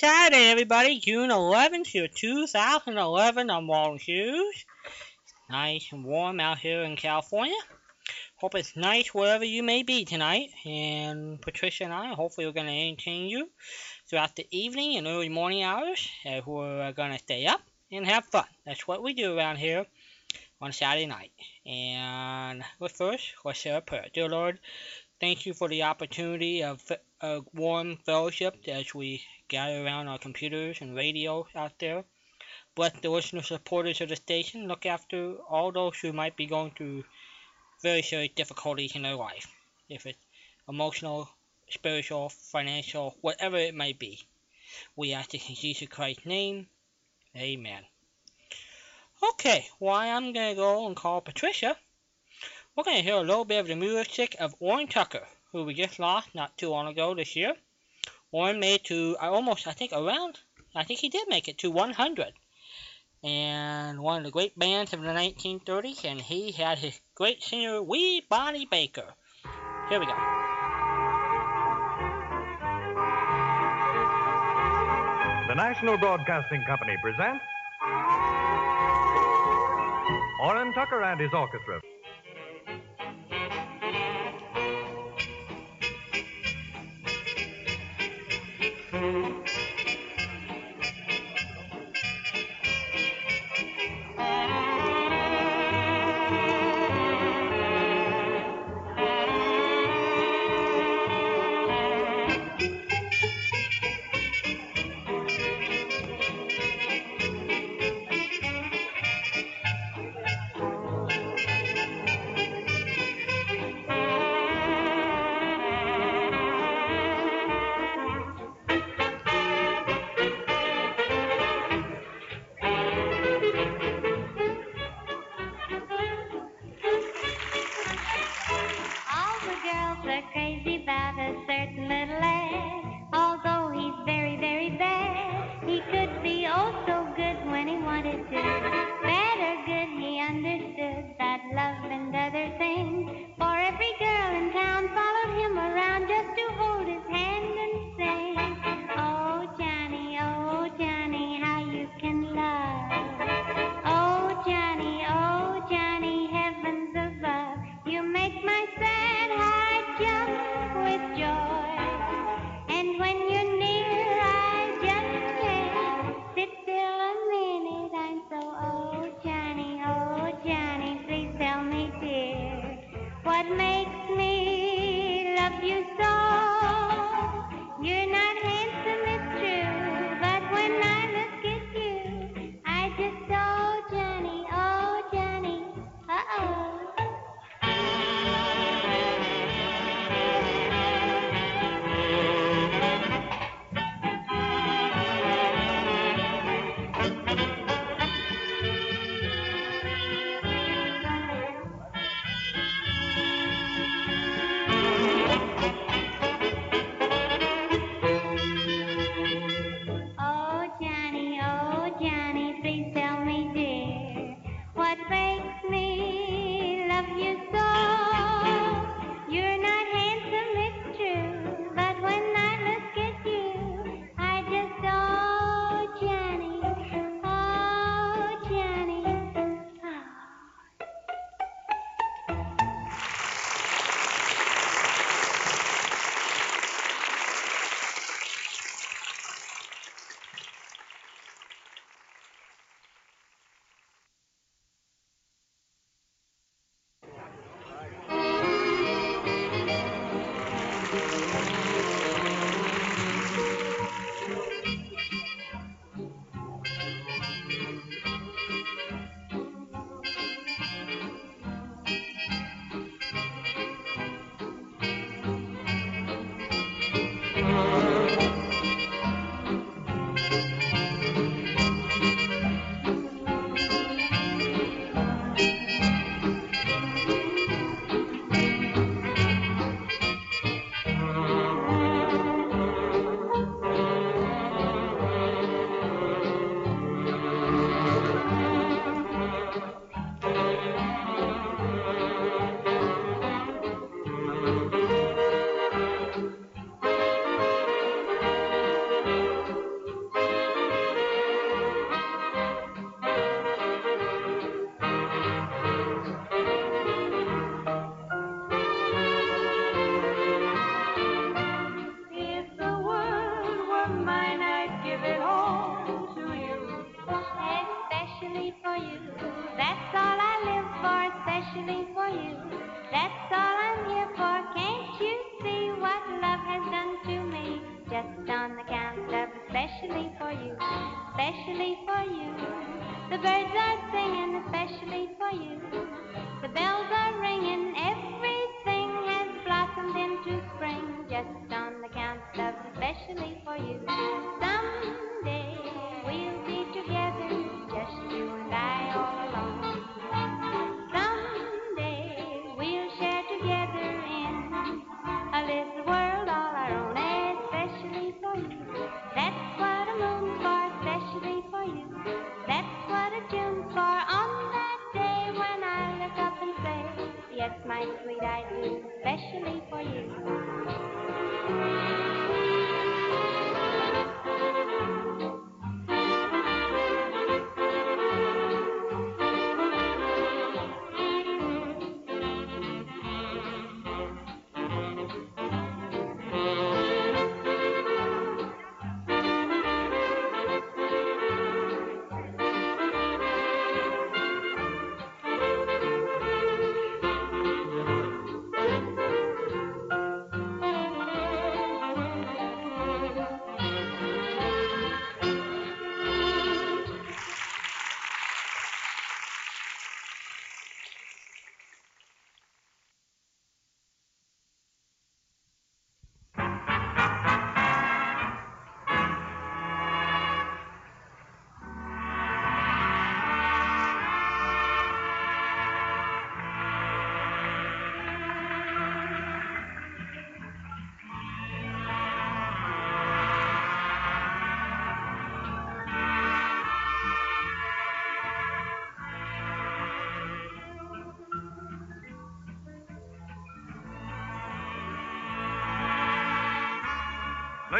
Saturday, everybody, June 11th, year 2011. I'm Walden Hughes. Nice and warm out here in California. Hope it's nice wherever you may be tonight. And Patricia and I, hopefully, we're going to entertain you throughout the evening and early morning hours. As we're going to stay up and have fun. That's what we do around here on Saturday night. And but first, let's say a prayer. Dear Lord, thank you for the opportunity of a warm fellowship as we gather around our computers and radio out there. Bless the listener supporters of the station. Look after all those who might be going through very serious difficulties in their life. If it's emotional, spiritual, financial, whatever it may be. We ask this in Jesus Christ's name. Amen. Okay, well, I'm going to go and call Patricia. We're going to hear a little bit of the music of Orrin Tucker, who we just lost not too long ago this year. Orrin made to I almost I think around I think he did make it to 100 and one of the great bands of the 1930s and he had his great singer Wee Bonnie Baker. Here we go. The National Broadcasting Company presents Orrin Tucker and his orchestra. Mm-hmm. heartbreak me. You.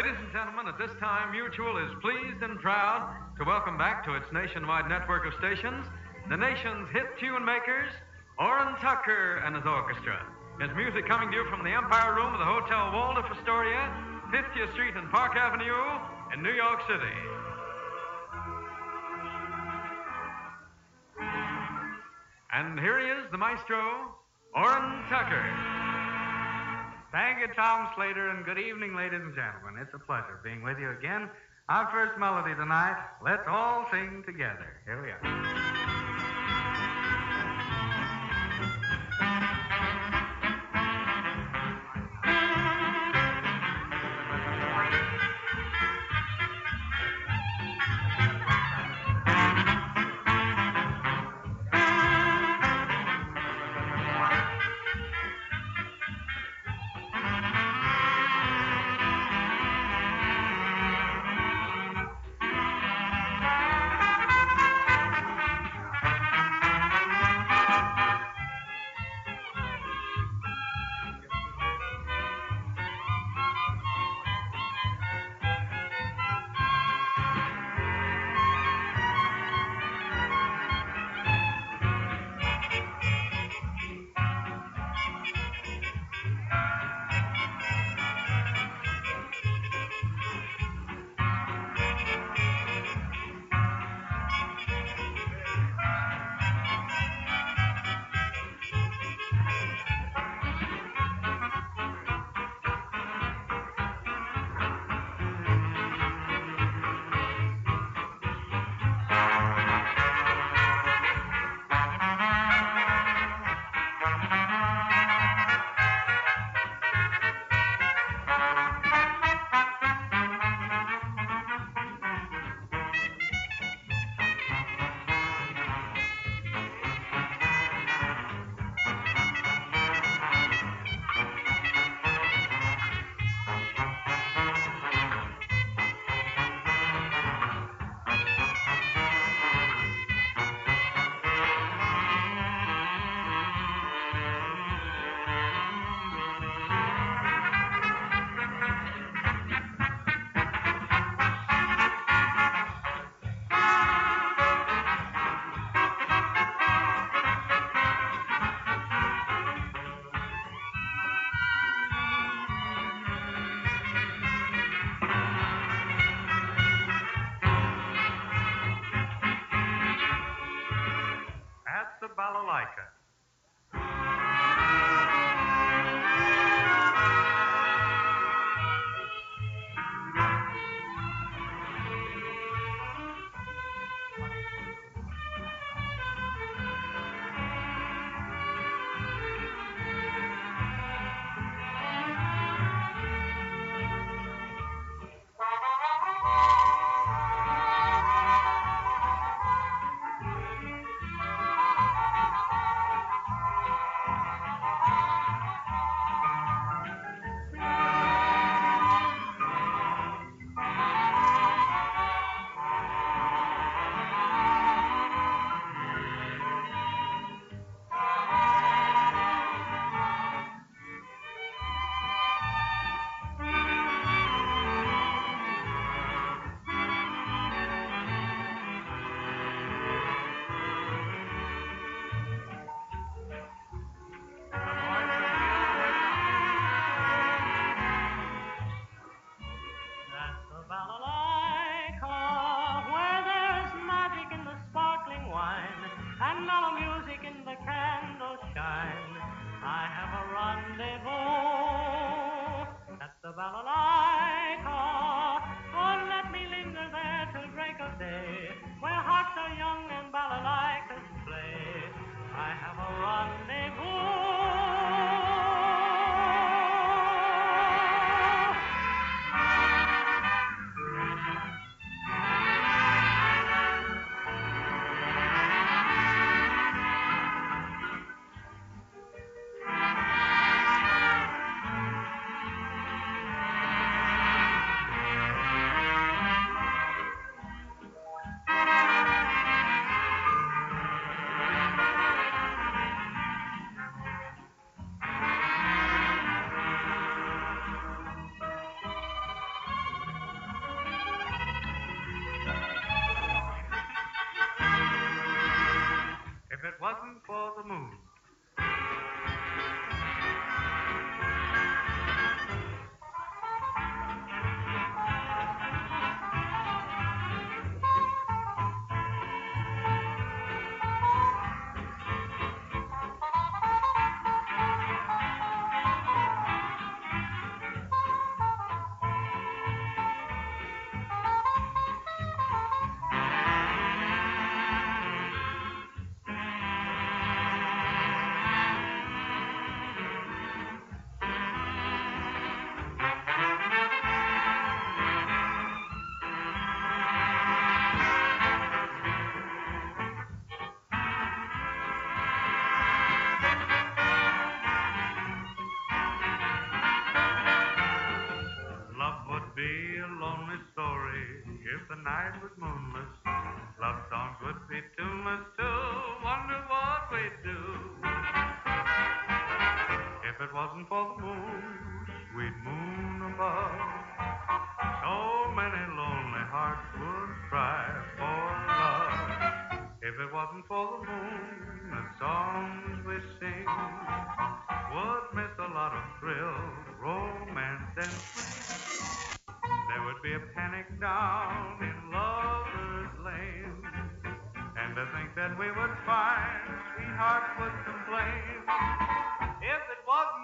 Ladies and gentlemen, at this time, Mutual is pleased and proud to welcome back to its nationwide network of stations the nation's hit tune makers, Orrin Tucker and his orchestra. His music coming to you from the Empire Room of the Hotel Waldorf Astoria, 50th Street and Park Avenue in New York City. And here he is, the maestro, Orrin Tucker. Thank you, Tom Slater, and good evening, ladies and gentlemen. It's a pleasure being with you again. Our first melody tonight, Let's All Sing Together. Here we are.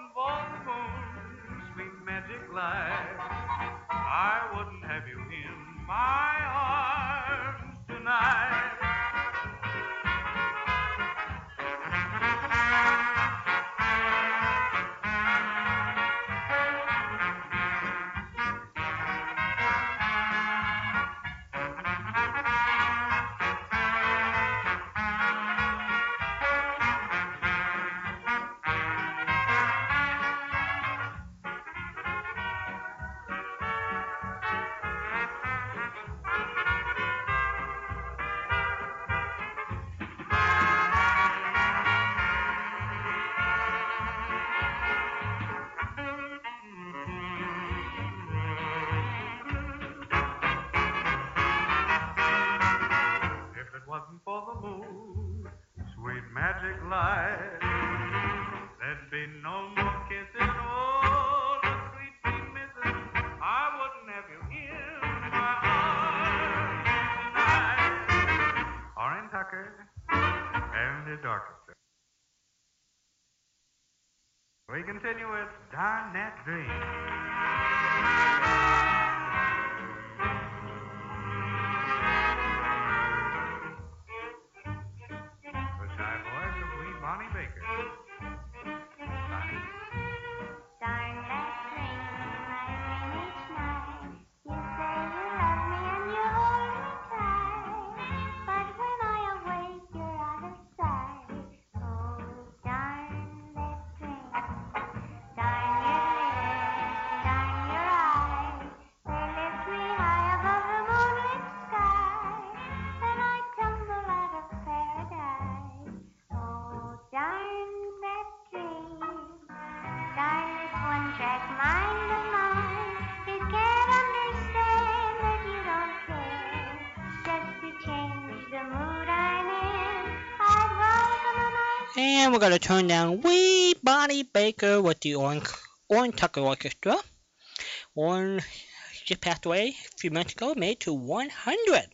It wasn't the moon, sweet magic light, I wouldn't have you in my continue with Darn That Dream. And we're gonna turn down wee Bonnie Baker with the Orrin, Orrin Tucker Orchestra. Orrin just passed away a few months ago, made to 100.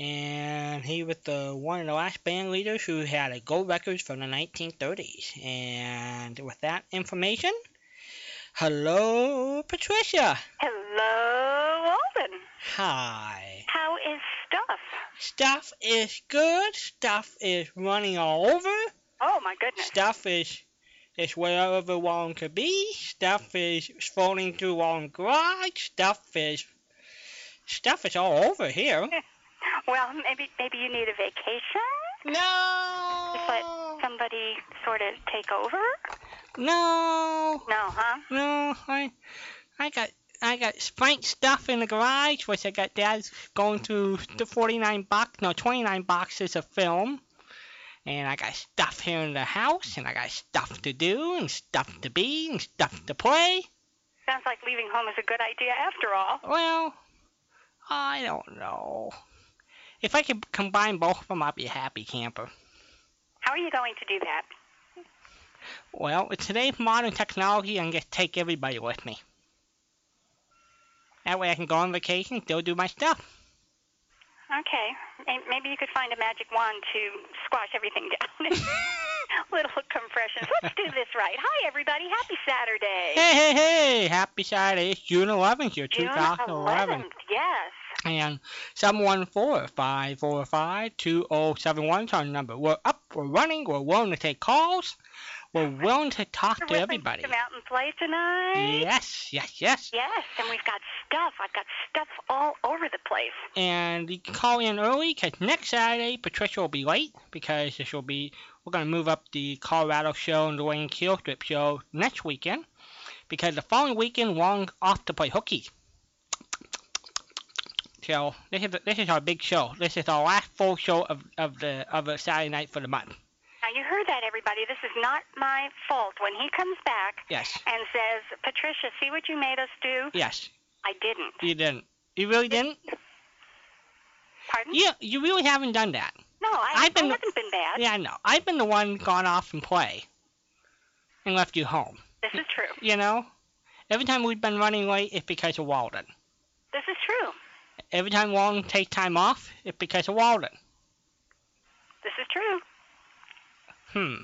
And he was the one of the last band leaders who had a gold records from the 1930s. And with that information, hello, Patricia. Hello, Alden. Hi. Stuff? Stuff is good. Stuff is running all over. Oh my goodness. Stuff is is wherever one could be. Stuff is falling through one garage. Stuff is stuff is all over here. Well, maybe maybe you need a vacation. No. Just let somebody sort of take over. No. No, huh? No. I I got I got Sprite stuff in the garage, which I got Dad's going through the 49 box, no, 29 boxes of film. And I got stuff here in the house, and I got stuff to do, and stuff to be, and stuff to play. Sounds like leaving home is a good idea after all. Well, I don't know. If I could combine both of them, I'd be a happy camper. How are you going to do that? Well, with today's modern technology, I can just take everybody with me. That way I can go on vacation, and still do my stuff. Okay. May- Maybe you could find a magic wand to squash everything down. Little compressions. Let's do this right. Hi, everybody. Happy Saturday. Hey, hey, hey! Happy Saturday. It's June 11th here, June 2011. 11th. Yes. And 714-545-2071 is our number. We're up, we're running, we're willing to take calls. We're willing to talk to everybody. Come out and Play tonight. Yes, yes, yes. Yes, and we've got stuff. I've got stuff all over the place. And you can call in early because next Saturday Patricia will be late because this will be we're gonna move up the Colorado show and the Wayne Keel Strip show next weekend because the following weekend Wong off to play hooky. So this is this is our big show. This is our last full show of, of the of a Saturday night for the month. You heard that, everybody. This is not my fault. When he comes back Yes, and says, Patricia, see what you made us do? yes, I didn't. you didn't. You really didn't? Pardon? You you really haven't done that. No, I, I've been- I haven't been bad. Yeah, I know. I've been the one gone off and play and left you home. This is true. You know, every time we've been running late, it's because of Walden. This is true. Every time Walden takes time off, it's because of Walden. This is true. Hmm.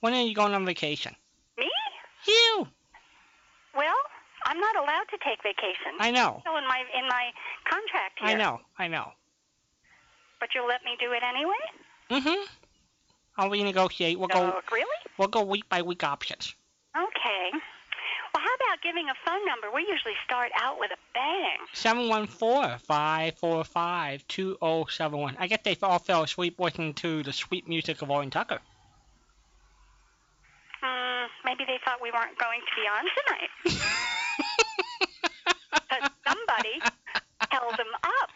When are you going on vacation? Me? You. Well, I'm not allowed to take vacation. I know. Still in my in my contract here. I know. I know. But you'll let me do it anyway? Mm-hmm. I'll renegotiate. We'll Oh, go. really? We'll go week by week options. Okay. Well, how about giving a phone number? We usually start out with a bang. Seven one four five four five two zero seven one. I guess they all fell asleep listening to the sweet music of Orrin Tucker. Hmm, maybe they thought we weren't going to be on tonight. but somebody held them up.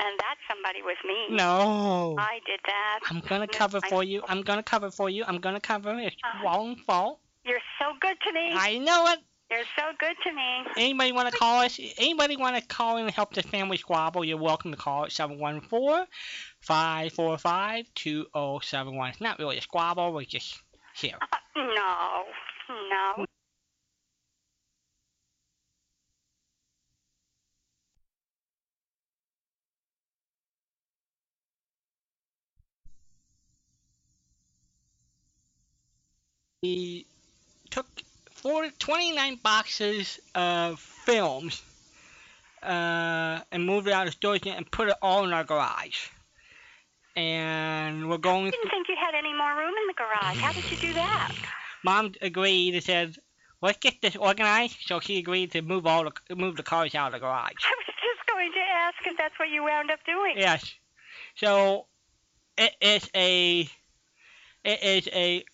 And that somebody was me. no. I did that. I'm gonna cover for you. I'm gonna cover for you. I'm gonna cover. It's Uh-huh. Walden's fault. You're so good to me. I know it. You're so good to me. Anybody want to call us? Anybody want to call in and help the family squabble? You're welcome to call at 714-545-2071. It's not really a squabble. We're just here. Uh, no, no. We took four, 29 boxes of films uh, and moved it out of storage and put it all in our garage. And we're going I didn't think you had any more room in the garage. How did you do that? Mom agreed and said, "Let's get this organized." So she agreed to move all the move the cars out of the garage. I was just going to ask if that's what you wound up doing. Yes. So it is a it is a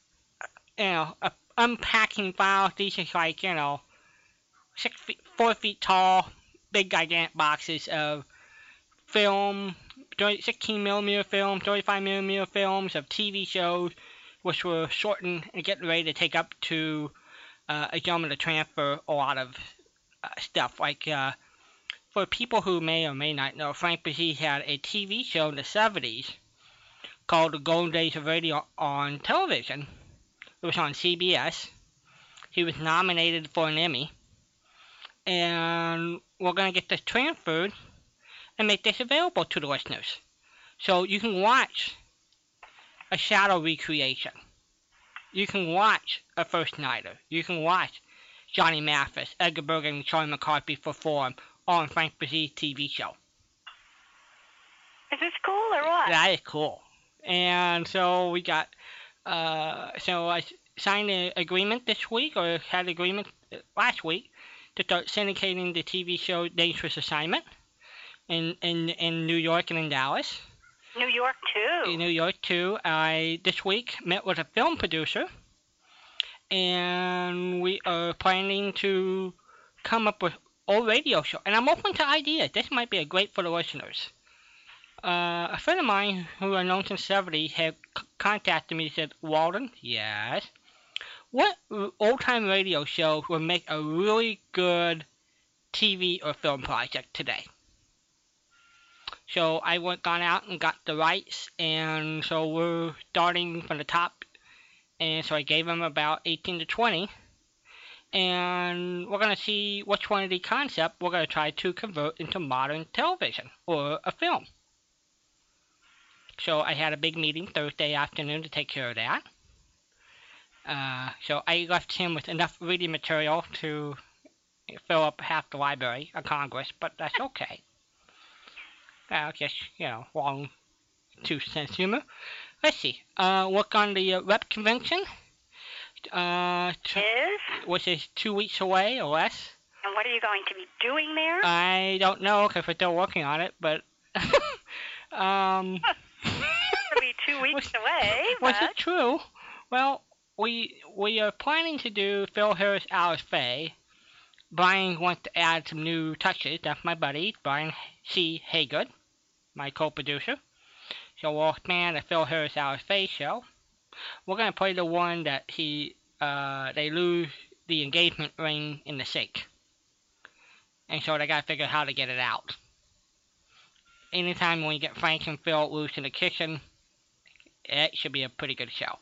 you know a unpacking file. These are like you know six feet, four feet tall, big gigantic boxes of film, 16 millimeter film, 35 millimeter films of TV shows, which were shortened and getting ready to take up to uh, a gentleman to transfer a lot of uh, stuff. Like uh, for people who may or may not know, Frank Bresee had a TV show in the 70s called The Golden Days of Radio on television. It was on CBS. He was nominated for an Emmy. And we're going to get this transferred and make this available to the listeners. So you can watch a shadow recreation. You can watch a First Nighter. You can watch Johnny Mathis, Edgar Bergen, and Charlie McCarthy perform on Frank Bresee's TV show. Is this cool or what? That is cool. And so we got, uh, so I signed an agreement this week, or had agreement uh, last week, to start syndicating the TV show Dangerous Assignment in, in, in New York and in Dallas. New York too. in New York too. I this week met with a film producer, and we are planning to come up with a radio show. And I'm open to ideas. This might be a great for the listeners. Uh, a friend of mine who I've known since '70 had c- contacted me and said, Walden, yes. What old time radio show would make a really good TV or film project today? So I went gone out and got the rights, and so we're starting from the top. And so I gave them about 18 to 20, and we're gonna see which one of the concept we're gonna try to convert into modern television or a film. So I had a big meeting Thursday afternoon to take care of that. Uh, so I left him with enough reading material to fill up half the library of Congress, but that's okay. I guess, you know, long two cents humor. Let's see. Uh, work on the uh, rep convention, uh, t- Is? which is two weeks away or less. And what are you going to be doing there? I don't know because we're still working on it, but um, It'll be two weeks away, was but it true? Well, we we are planning to do Phil Harris, Alice Faye. Brian wants to add some new touches. That's my buddy, Brian C. Haygood, my co-producer. So we'll expand the Phil Harris, Alice Faye show. We're gonna play the one that he uh they lose the engagement ring in the sink, and so they gotta figure out how to get it out. Anytime you get Frank and Phil loose in the kitchen, it should be a pretty good show.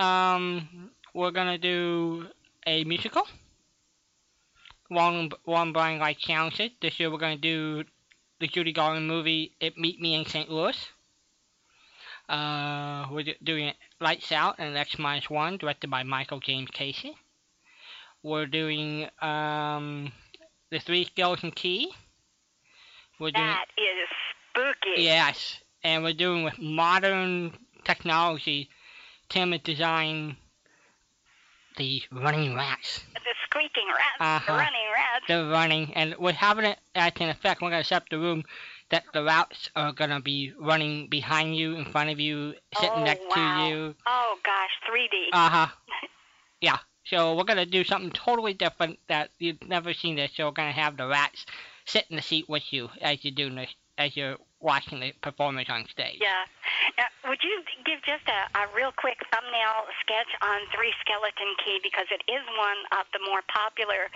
Um, we're gonna do a musical. One, Warren Bryan like challenged it. This year we're gonna do the Judy Garland movie "It Meet Me in St. Louis." Uh, we're doing Lights Out and X Minus One, directed by Michael James Casey. We're doing um, the Three Skeleton Key. We're doing that is spooky. Yes, and we're doing with modern technology. Tim has designed the running rats. The squeaking rats, Uh-huh. the running rats. They're running, and we're having it at an effect. We're gonna set up the room that the rats are gonna be running behind you, in front of you, sitting oh, next wow. to you. Oh gosh, 3D. Uh huh. Yeah. So we're gonna do something totally different that you've never seen this. So we're gonna have the rats sit in the seat with you as you're doing this, as you're watching the performance on stage. yeah. Now, would you give just a, a real quick thumbnail sketch on Three Skeleton Key because it is one of the more popular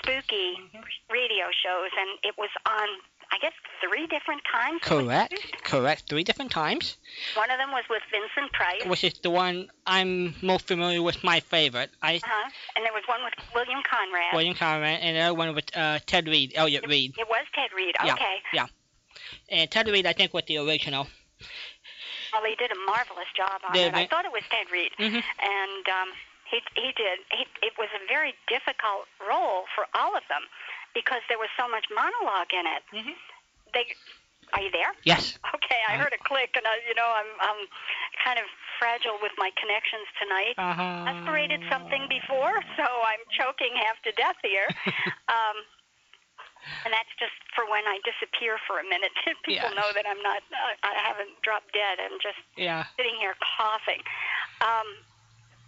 spooky Mm-hmm. radio shows, and it was on, I guess, three different times. Correct. Correct. Three different times. One of them was with Vincent Price. which is the one I'm most familiar with. My favorite. I Uh-huh. And there was one with William Conrad. William Conrad, and the other one with uh, Ted Reed, Elliott Reid, It was Ted Reed. Okay. Yeah. Okay. and Ted Reed I think was the original. Well, he did a marvelous job on it. I thought it was Ted Reed, Mhm. and um, he he did. He, it was a very difficult role for all of them because there was so much monologue in it. Mhm. They, are you there? Yes. Okay, I I- heard a click, and I, you know, I'm I'm kind of fragile with my connections tonight. Uh-huh. Aspirated something before, so I'm choking half to death here. um, and that's just for when I disappear for a minute. People Yes. know that I'm not, uh, I haven't dropped dead. I'm just Yeah. sitting here coughing. Um,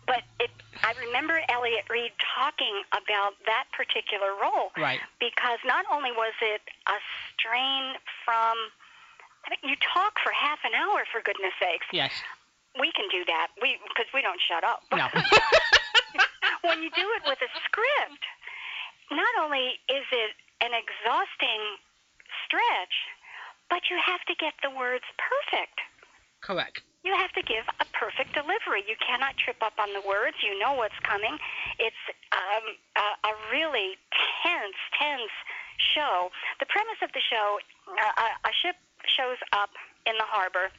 but it, I remember Elliott Reid talking about that particular role Right. because not only was it a strain from, I mean, you talk for half an hour for goodness sakes. Yes. We can do that. We because we don't shut up. No. when you do it with a script, not only is it an exhausting stretch, but you have to get the words perfect. Correct. You have to give a perfect delivery. You cannot trip up on the words. You know what's coming. It's um, a, a really tense, tense show. The premise of the show uh, a, a ship shows up in the harbor.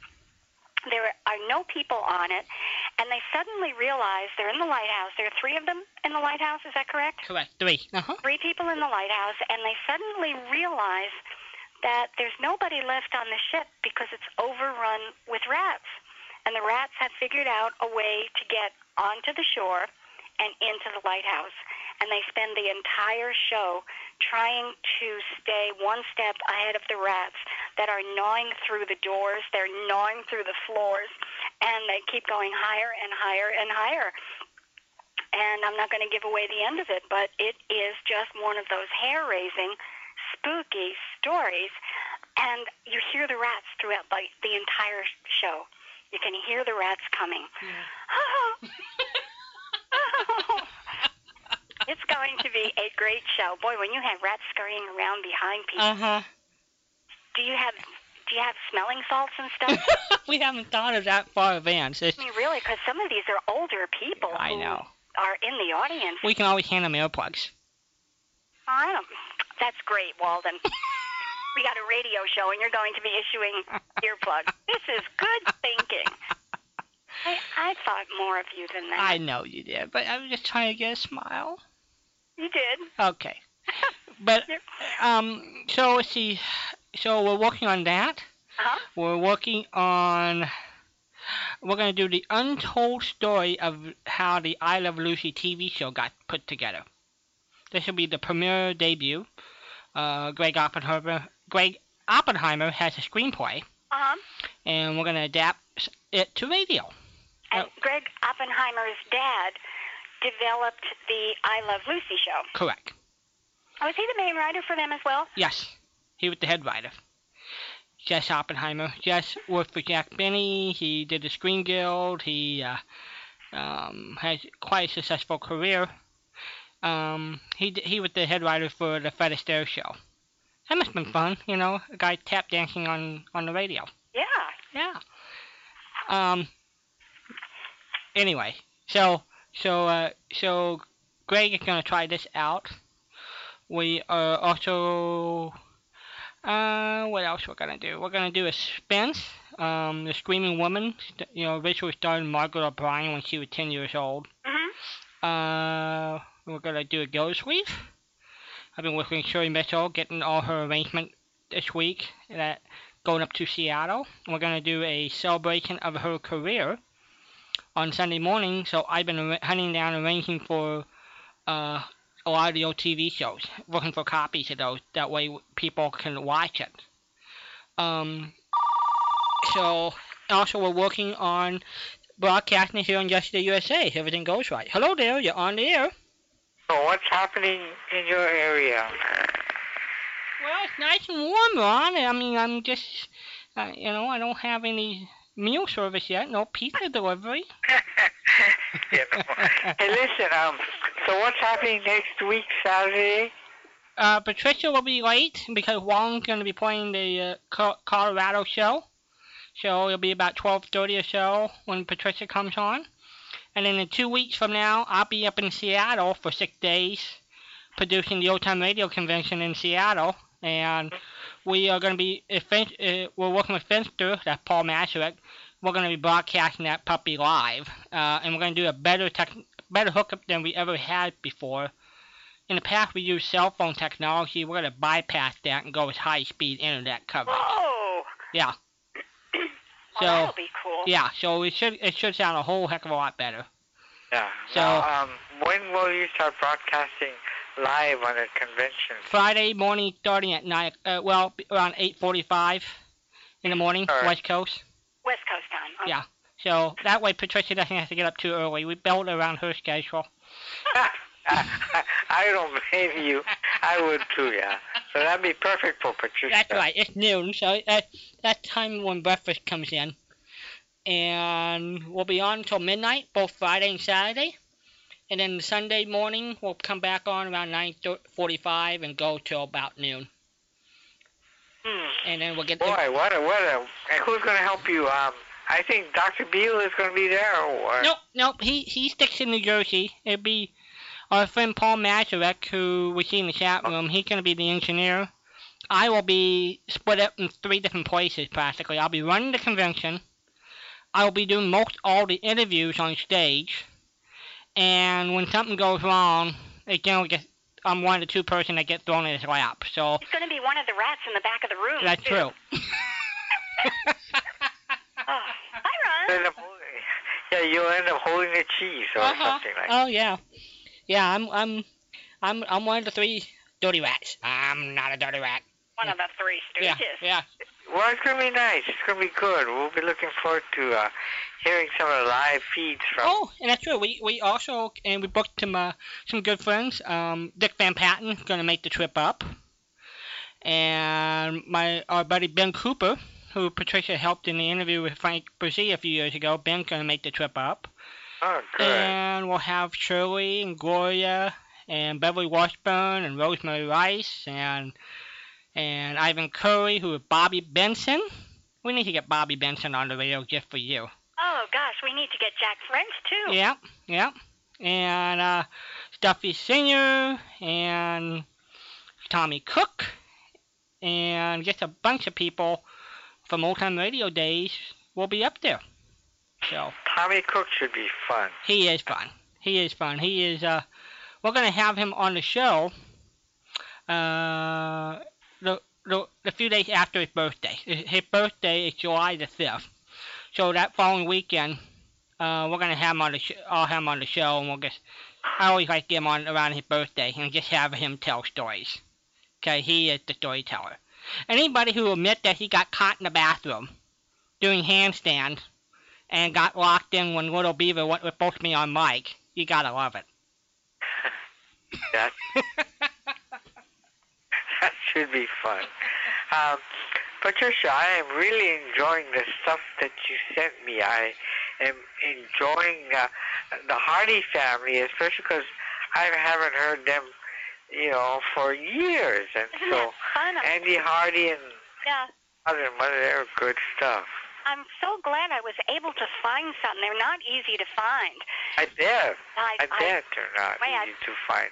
There are no people on it, and they suddenly realize they're in the lighthouse. There are three of them in the lighthouse, is that correct? Correct. Three. Uh-huh. three people in the lighthouse, and they suddenly realize that there's nobody left on the ship because it's overrun with rats. The rats have figured out a way to get onto the shore and into the lighthouse. And they spend the entire show trying to stay one step ahead of the rats that are gnawing through the doors, they're gnawing through the floors, and they keep going higher and higher and higher and I'm not going to give away the end of it, but it is just one of those hair raising, spooky stories. And you hear the rats throughout the, the entire show. You can hear the rats coming. it's going to be a great show. Boy, when you have rats scurrying around behind people, Uh-huh. do you have do you have smelling salts and stuff? we haven't thought of that far advanced. It's, I mean, really, because some of these are older people I who know. are in the audience. We can always hand them earplugs. I don't. That's great, Walden. We got a radio show, and you're going to be issuing earplugs. This is good thinking. I, I thought more of you than that. I know you did, but I was just trying to get a smile. You did. Okay. But um, so let's see. So we're working on that. Uh-huh. We're working on. We're gonna do the untold story of how the I Love Lucy TV show got put together. This will be the premiere debut. Uh, Greg Oppenheimer. Greg Oppenheimer has a screenplay, Uh-huh. and we're gonna adapt it to radio. And Greg Oppenheimer's dad developed the I Love Lucy show. Correct. Oh, is he the main writer for them as well? Yes, he was the head writer. Jess Oppenheimer. Jess worked for Jack Benny. He did the Screen Guild. He uh, um, has quite a successful career. Um, he he was the head writer for the Fred Astaire show. That must have been fun, you know, a guy tap dancing on on the radio. Yeah. Yeah. Um. Anyway, so so uh, so Greg is gonna try this out. We are also uh what else we're gonna do? We're gonna do a Suspense, um, the Screaming Woman. You know, originally started Margaret O'Brien when she was ten years old. Mhm. Uh, we're gonna do a Ghost Gildersleeve. I've been working with Shirley Mitchell, getting all her arrangement this week. That going up to Seattle. We're gonna do a celebration of her career on Sunday morning. So I've been hunting down, arranging for uh, a lot of the old TV shows, looking for copies of those. That way people can watch it. Um, so also we're working on broadcasting here on Yesterday USA. if Everything goes right. Hello there, you're on the air. So what's happening in your area? Well, it's nice and warm, Ron. I mean, I'm just, uh, you know, I don't have any meal service yet. No pizza delivery. you know. Hey, listen. Um. So what's happening next week, Saturday? Uh, Patricia will be late because Wong's going to be playing the uh, Colorado show. So it'll be about 12:30 or so when Patricia comes on. And then in two weeks from now, I'll be up in Seattle for six days, producing the Old Time Radio Convention in Seattle. And we are going to be, if Fin- uh, we're working with Finster, that's Paul Masaryk. We're going to be broadcasting that puppy live, uh, and we're going to do a better tech, better hookup than we ever had before. In the past, we used cell phone technology. We're going to bypass that and go with high-speed internet coverage. Whoa. Yeah. Well, So- that'll be cool. Yeah, so it should it should sound a whole heck of a lot better. Yeah. So- now, um, when will you start broadcasting live on the convention? Friday morning, starting at nine. Uh, well, around 8:45 in the morning, right. West Coast. West Coast time. Okay. Yeah. So that way, Patricia doesn't have to get up too early. We build around her schedule. I don't blame you. I would too, yeah. So that'd be perfect for Patricia. That's right. It's noon, so that that time when breakfast comes in, and we'll be on until midnight, both Friday and Saturday, and then Sunday morning we'll come back on around 9:45 and go till about noon, Hmm. and then we'll get. Boy, what a what a. And who's going to help you? Um, I think Dr. Beal is going to be there. Or, Nope, nope. He he sticks in New Jersey. It'd be our friend Paul Mazurek, who we see in the chat room. He's gonna be the engineer. I will be split up in three different places practically. I'll be running the convention. I will be doing most all the interviews on stage. And when something goes wrong, it generally gets I'm one of the two person that get thrown in his lap. So it's going to be one of the rats in the back of the room. that's too. true. Oh. Hi, Ron. End up yeah, you'll end up holding the cheese or Uh-huh. something like that. Oh yeah, yeah. I'm I'm I'm I'm one of the three dirty rats. I'm not a dirty rat. One of the three Yeah, stooges. yeah. Well, it's going to be nice. It's going to be good. We'll be looking forward to uh, hearing some of the live feeds from. Oh, and that's true. We we also and we booked some uh, some good friends. Um, Dick Van Patten going to make the trip up, and my our buddy Ben Cooper, who Patricia helped in the interview with Frank Bresee a few years ago. Ben's going to make the trip up, Oh, good. and we'll have Shirley and Gloria and Beverly Washburn and Rosemary Rice and and Ivan Cury, who is Bobby Benson. We need to get Bobby Benson on the radio just for you. Oh gosh, we need to get Jack French too. Yep, yep. And uh, Stuffy Singer and Tommy Cook and just a bunch of people from old time radio days will be up there. So Tommy Cook should be fun. he is fun. He is fun. He is. Uh, we're gonna have him on the show. Uh, the the the few days after his birthday. His birthday is July the fifth. So that following weekend, uh, we're gonna have him on the sh- I'll have him on the show, and we'll just. I always like to get him on around his birthday and just have him tell stories. Okay, he is the storyteller. Anybody who admit that he got caught in the bathroom doing handstands and got locked in when Little Beaver wa- was supposed to be on mic, you gotta love it. That that should be fun. Um, Patricia, I am really enjoying the stuff that you sent me. I am enjoying uh, the Hardy family, especially because I haven't heard them, you know, for years. And Isn't so that fun? Andy Hardy and yeah. Mother and Mother, they're good stuff. I'm so glad I was able to find some. They're not easy to find. I bet. I, I bet they're not Wait, I- easy to find.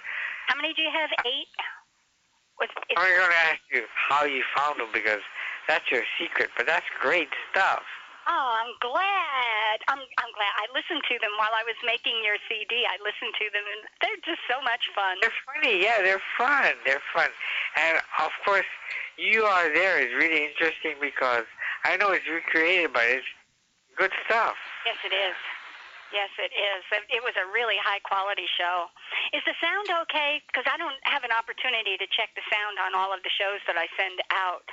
How many do you have? Eight. Was, I'm going to ask you how you found them because that's your secret, but that's great stuff. oh, I'm glad. I'm I'm glad. I listened to them while I was making your CD. I listened to them, and they're just so much fun. They're funny, yeah, they're fun. They're fun. And of course, you are there is really interesting because I know it's recreated, but it's good stuff. Yes, it is. Yes, it is. It- was a really high quality show. Is the sound okay? Because I don't have an opportunity to check the sound on all of the shows that I send out.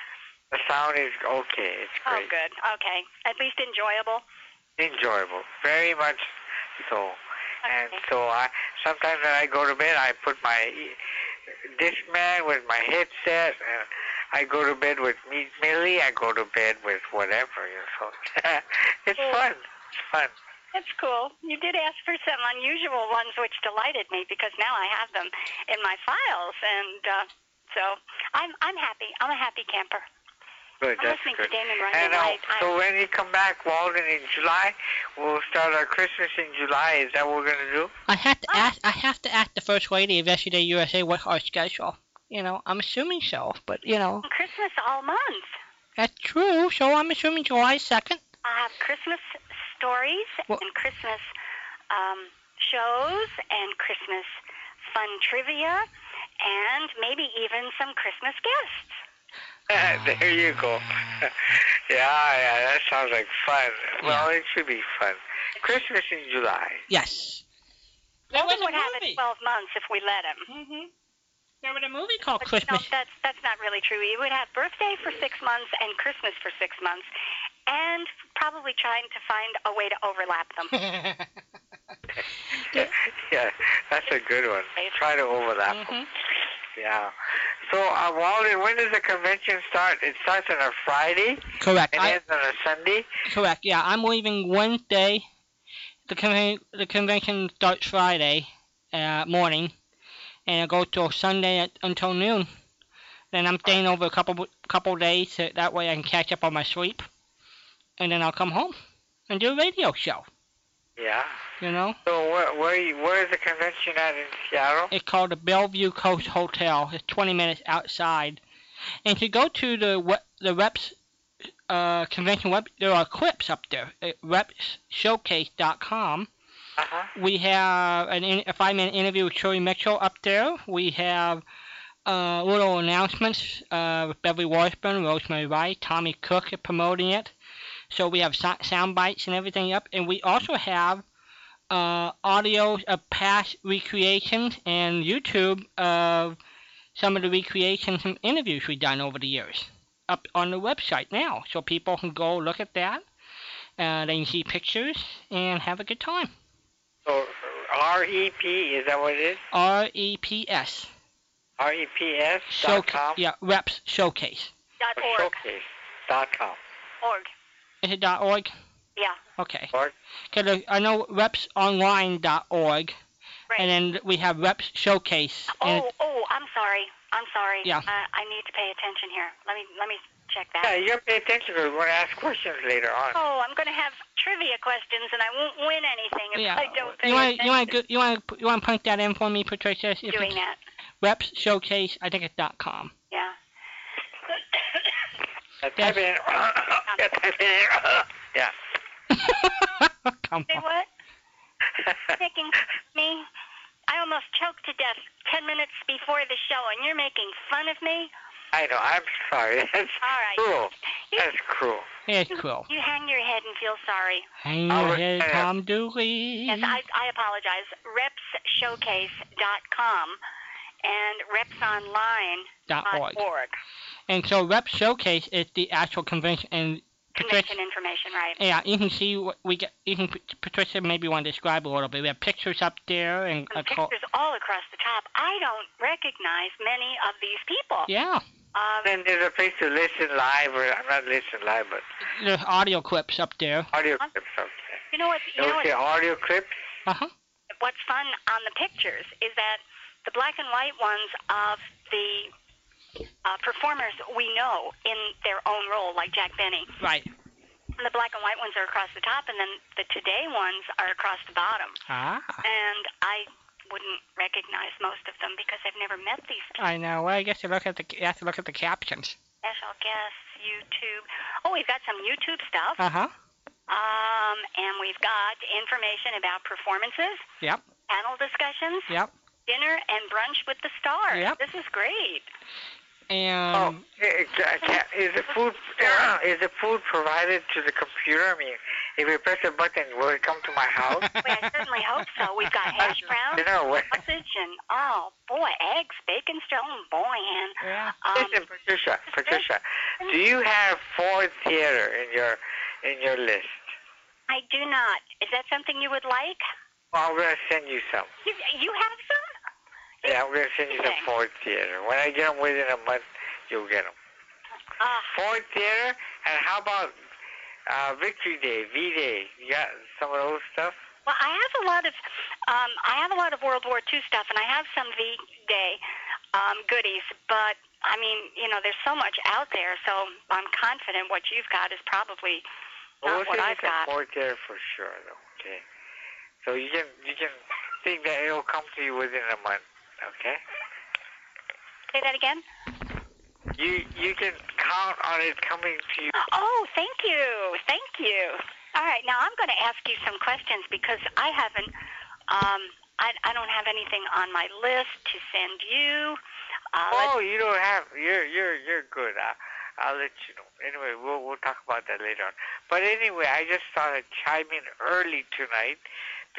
The sound is okay. It's oh, great. Oh, good. Okay. At least enjoyable. Enjoyable. Very much so. And so I sometimes when I go to bed, I put my Discman with my headset. And I go to bed with Meet Millie. I go to bed with whatever. You know. So it's Cool. fun. It's fun. That's cool. You did ask for some unusual ones, which delighted me because now I have them in my files, and uh, so I'm I'm happy. I'm a happy camper. Good. I'm That's good. to Damon And uh, I, I, so when you come back, Walden, in July, we'll start our Christmas in July. Is that what we're gonna do? I have to Ah. ask. I have to ask the first lady of Yesterday USA what our schedule. You know, I'm assuming so, but you know Christmas all month. that's true. So I'm assuming July second. I have Christmas stories Well- and Christmas um, shows and Christmas fun trivia and maybe even some Christmas guests. there you go. yeah, yeah, that sounds like fun. Well, it should be fun. Christmas in July. Yes. There was a would have it 12 months if we let him. Mm-hmm. There was a movie called But Christmas. no, that's that's not really true. He would have birthday for six months and Christmas for six months, and probably trying to find a way to overlap them. yeah, that's a good one. Try to overlap 'em. Mhm. Yeah. So, uh, Walden, when does the convention start? It starts on a Friday Correct. It I, ends on a Sunday. correct. Yeah, I'm leaving Wednesday. The conven- the convention starts Friday uh, morning, and it goes till Sunday at, until noon. Then I'm staying over a couple couple days. So that way I can catch up on my sleep, and then I'll come home and do a radio show. Yeah. You know, So, where where, you, where is the convention at in Seattle? it's called the Bellevue Coast Hotel. It's 20 minutes outside. And to go to the the reps uh, convention web, there are clips up there at repsshowcase.com. Uh-huh. We have an a five minute interview with Shirley Mitchell up there. We have uh, little announcements uh, with Beverly Washburn, Rosemary Rice, Tommy Cook promoting it. So we have so- sound bites and everything up. And we also have uh, audio of past recreations and YouTube of some of the recreations and interviews we've done over the years up on the website now. So people can go look at that. Uh, they can see pictures and have a good time. So, R-E-P, is that what it is? R E P S. R-E-P-S dot Show, com? yeah, Reps Showcase. Dot Or org. showcase dot com. Org. Is it dot .org? Yeah. Okay. Org. Cause I know repsonline.org, Right. and then we have Reps Showcase. Oh, oh, I'm sorry. I'm sorry. Yeah. Uh, I need to pay attention here. Let me let me check that. Yeah, you gotta pay attention because we're gonna ask questions later on. Oh, I'm going to have trivia questions, and I won't win anything if Yeah. I don't pay You want attention you want to you want to you want to punch that in for me, Patricia? If doing that. Reps Showcase, I think it's dot com. Yeah. Yeah, type it in. yeah, type it in. yeah. Come Say what? Making me? I almost choked to death ten minutes before the show, and you're making fun of me? I know. I'm sorry. That's All right. cruel. You, That's cruel. It's cool. you hang your head and feel sorry. Hang I'll your look head, at it. Tom Dooley. Yes, I, I apologize. Repsshowcase.com and repsonline.org. And so Rep Showcase is the actual convention, and Patricia, information, right? yeah, you can see what we get. You can Patricia maybe want to describe a little bit. We have pictures up there and a And co- pictures all across the top. I don't recognize many of these people. yeah, Um, Then there's a place to listen live, or I'm not listen live, but there's audio clips up there. audio Huh? clips. Okay. you know what? You know Those what? are audio clips. Uh huh. what's fun on the pictures is that the black and white ones of the uh, performers we know in their own role, like Jack Benny. Right. And the black and white ones are across the top, and then the today ones are across the bottom. Ah. And I wouldn't recognize most of them because I've never met these people. I know. Well, I guess you look at the you have to look at the captions. Special guests, YouTube. Oh, we've got some YouTube stuff. Uh huh. Um, and we've got information about performances, Yep. panel discussions, Yep. dinner, and brunch with the stars. Yep. This is great. And Oh, ca- is the food is the food provided to the computer? I mean, if you press a button, will it come to my house? Well, I certainly hope so. We've got hash browns, You know what? sausage, and oh boy, eggs, bacon stone, boy, and yeah. um, Listen, Patricia, Patricia, do you have Ford Theater in your in your list? I do not. Is that something you would like? Well, I'm gonna send you some. You, you have some? Yeah, I'm gonna send you Okay. Ford Theater. When I get them within a month, you'll get them. Uh, Ford Theater, and how about uh, Victory Day, V Day? You got some of those stuff? well, I have a lot of, um, I have a lot of World War II stuff, and I have some V-Day um, goodies. But I mean, you know, there's so much out there, so I'm confident what you've got is probably Well, not we'll what I've got. Ford Theater for sure, though. Okay. So you can you can think that it'll come to you within a month. Okay. Say that again. You you can count on it coming to you. Oh, thank you. Thank you. All right, now I'm going to ask you some questions because I haven't, um, I, I don't have anything on my list to send you. Uh, Oh, you don't have. You're you're you're good. I, I'll let you know. Anyway, we'll we'll talk about that later on. But anyway, I just thought I'd chime in early tonight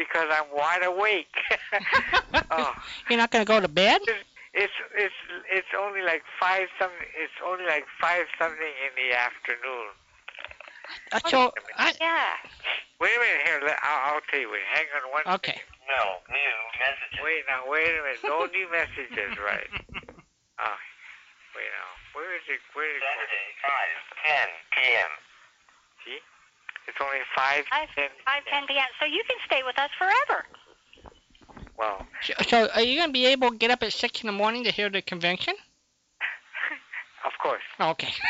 because I'm wide awake. oh, You're not gonna go to bed? it's it's it's only like five something. It's only like five something in the afternoon. Uh, so I yeah. Wait a minute here. Let, I'll, I'll tell you. Wait, hang on one. okay. No new messages. Wait now. Wait a minute. No new messages. Right. Oh, wait now. Where is it? Where is Saturday, 5, 10 p.m. See? It's only five, Five, ten. five, ten p.m. So you can stay with us forever. Well, So, so are you gonna be able to get up at six in the morning to hear the convention? of course. Okay.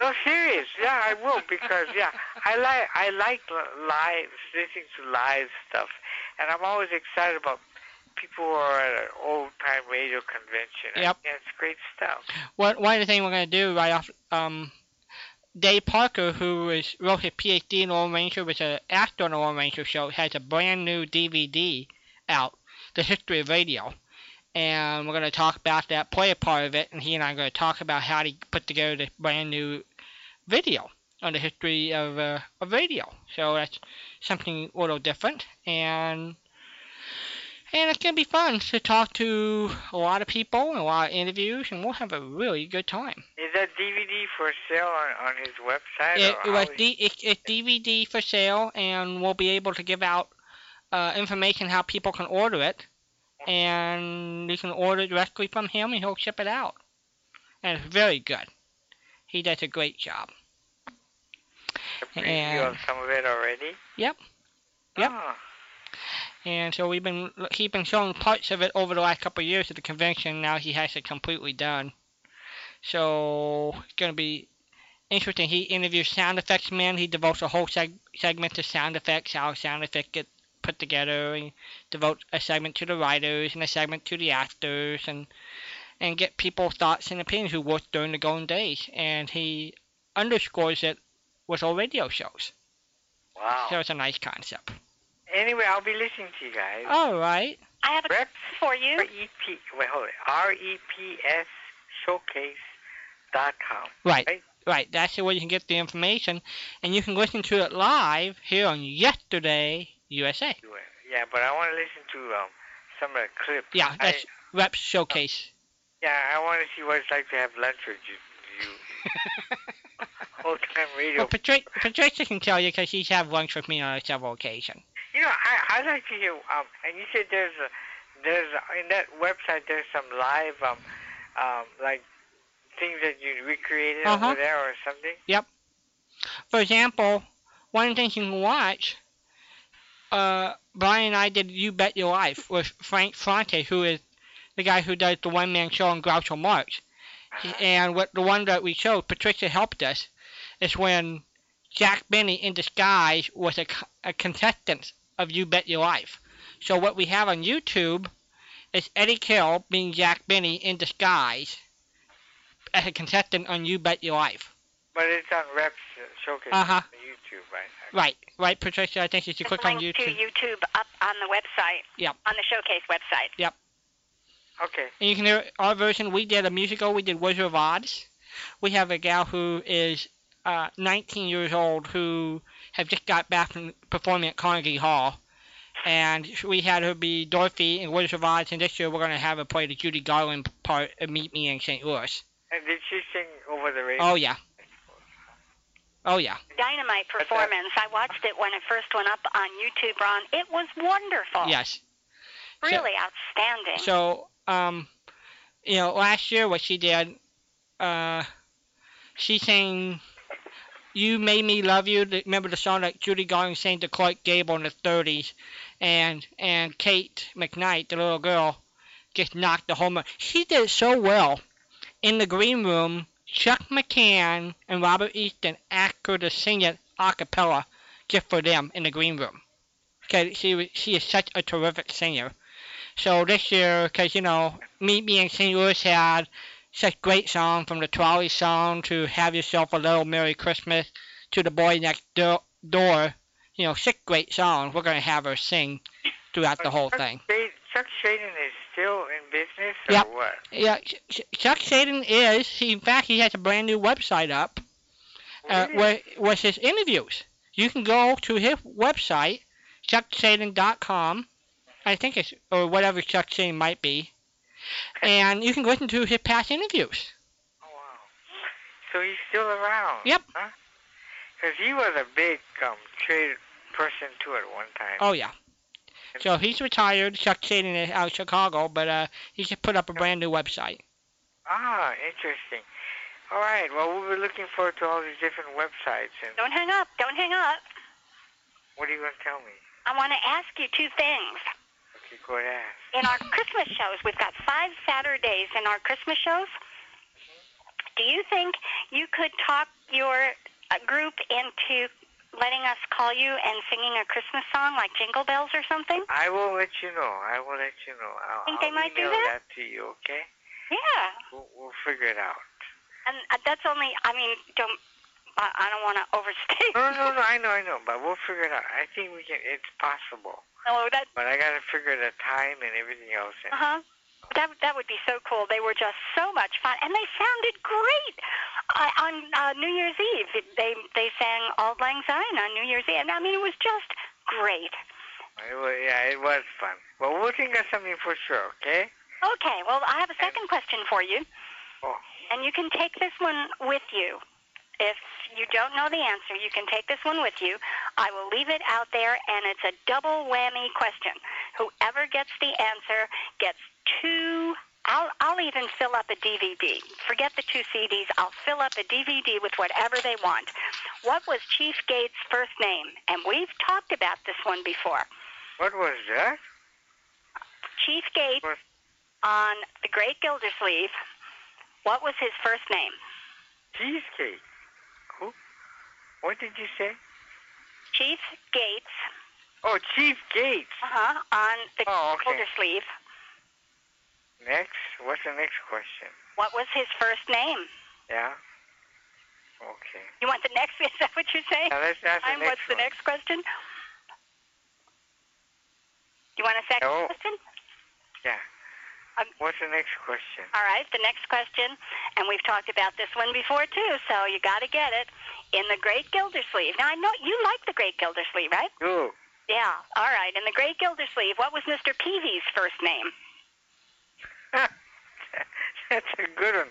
No, serious. Yeah, I will because yeah, I like I like li- live listening to live stuff, and I'm always excited about people who are at an old time radio convention. Yep. Yeah, it's great stuff. What one of the things we're gonna do right off um Dave Parker, who is wrote his PhD in Lone Ranger, was an actor on the Lone Ranger show, has a brand new DVD out, The History of Radio. And we're going to talk about that, play a part of it, and he and I are going to talk about how to put together this brand new video on the history of, uh, of radio. So that's something a little different. And and it's going to be fun to talk to a lot of people and a lot of interviews, and we'll have a really good time. Is that DVD for sale on, on his website? It, it was D, it, it's DVD for sale, and we'll be able to give out uh, information how people can order it, and you can order it directly from him, and he'll ship it out. And it's very good. He does a great job. a preview of some of it already? Yep. Yep. Oh, And so we've been he's been showing parts of it over the last couple of years at the convention. Now he has it completely done. So it's gonna be interesting. He interviews sound effects man. He devotes a whole seg- segment to sound effects, how sound effects get put together, and devotes a segment to the writers and a segment to the actors, and and get people's thoughts and opinions who worked during the golden days. And he underscores it with all radio shows. Wow. So it's a nice concept. Anyway, I'll be listening to you guys. All right. I have a Reps for you. R-E-P, wait, hold it. R-E-P-S showcase dot com. Right. Right. Right. That's where you can get the information, and you can listen to it live here on Yesterday USA. Yeah, but I want to listen to um some of the clips. Yeah, I, that's Reps Showcase. yeah, I want to see what it's like to have lunch with you. you whole time radio. well, Patricia, Patricia can tell you because she's had lunch with me on several occasions. You know, I I like to hear um. And you said there's a there's a, in that website there's some live um um like things that you recreated Uh-huh. over there or something. Yep. For example, one of the things you can watch, uh, Brian and I did You Bet Your Life with Frank Ferrante, who is the guy who does the one man show on Groucho Marx. Uh-huh. And what the one that we showed, Patricia helped us, is when Jack Benny in disguise was a, a contestant of You Bet Your Life. So what we have on YouTube is Eddie Carroll being Jack Benny in disguise as a contestant on You Bet Your Life. But it's on Reps uh, Showcase Uh-huh. on YouTube, right? Right, right, Patricia. I think if you There's click a on link to YouTube, YouTube up on the website. Yep. On the showcase website. Yep. Okay. and you can hear our version. We did a musical. We did Wizard of Oz. We have a gal who is uh, 19 years old who have just got back from performing at Carnegie Hall, and we had her be Dorothy in Wizard of Oz. And this year we're going to have her play the Judy Garland part of Meet Me in St. Louis. And did she sing over the radio? Oh yeah. Oh yeah. Dynamite performance. I watched it when it first went up on YouTube, Ron. It was wonderful. Yes. Really outstanding. So, um, you know, last year what she did, uh, she sang "You Made Me Love You." Remember the song that Judy Garland sang to Clark Gable in the '30s, and and Kate McKnight, the little girl, just knocked the home run. She did so well. In the green room, Chuck McCann and Robert Easton asked her to sing it a cappella, just for them in the green room. Okay, she was- she is such a terrific singer. So this year, because you know, Me in St. Louis had such great songs from the Trolley song to Have Yourself a Little Merry Christmas to The Boy Next Do- Door, you know, six great songs. We're gonna have her sing throughout the whole Chuck thing. Shad- Chuck Schaden is still in business or Yep. what? Yeah, Ch- Ch- Chuck Schaden is. He, in fact, he has a brand new website up uh, where was his interviews. You can go to his website, chuckschaden.com. I think it's or whatever Chuck Schaden might be, and you can listen to his past interviews. Oh, wow. So he's still around. Yep. Huh? Because he was a big um, trade person too at one time. Oh yeah. So he's retired. Chuck Schaden is out of Chicago, but uh, he just put up a brand new website. Ah, interesting. All right. Well, we'll be looking forward to all these different websites. And Don't hang up. Don't hang up. what are you going to tell me? I want to ask you two things. Okay, go ahead. In our Christmas shows, we've got five Saturdays in our Christmas shows. Do you think you could talk your uh, group into letting us call you and singing a Christmas song like Jingle Bells or something? I will let you know. I will let you know. I'll, Think I'll they might do email that? to you. Okay? Yeah. We'll, we'll figure it out. And uh, that's only, I mean, don't, I, I don't want to overstate. No, no, no. I know, I know. But we'll figure it out. I think we can. It's possible. That, But I got to figure the time and everything else. In. uh-huh. That, that would be so cool. They were just so much fun, and they sounded great. Uh, on uh, New Year's Eve, they they sang "Auld Lang Syne" on New Year's Eve. I mean, it was just great. It was, yeah, it was fun. Well, we'll think of something for sure. Okay? Okay, well, I have a second question for you, Oh. and you can take this one with you. If you don't know the answer, you can take this one with you. I will leave it out there, and it's a double whammy question. Whoever gets the answer gets two. I'll, I'll even fill up a DVD. Forget the two CDs. I'll fill up a DVD with whatever they want. What was Chief Gates' first name? And we've talked about this one before. What was that? Chief Gates What? on The Great Gildersleeve What was his first name? Cheesecake. What did you say? Chief Gates. Oh, Chief Gates. Uh huh. On the Oh, okay. Gildersleeve. Next, what's the next question? What was his first name? Yeah. Okay. You want the next? Is that what you're saying? Now let's ask the next what's the next question? Do you want a second No. question? Yeah. Um, What's the next question? All right, the next question, and we've talked about this one before too, so you got to get it. In the Great Gildersleeve. Now I know you like the Great Gildersleeve, right? Ooh. Yeah. All right. In the Great Gildersleeve, what was Mr. Peavey's first name? That's a good one.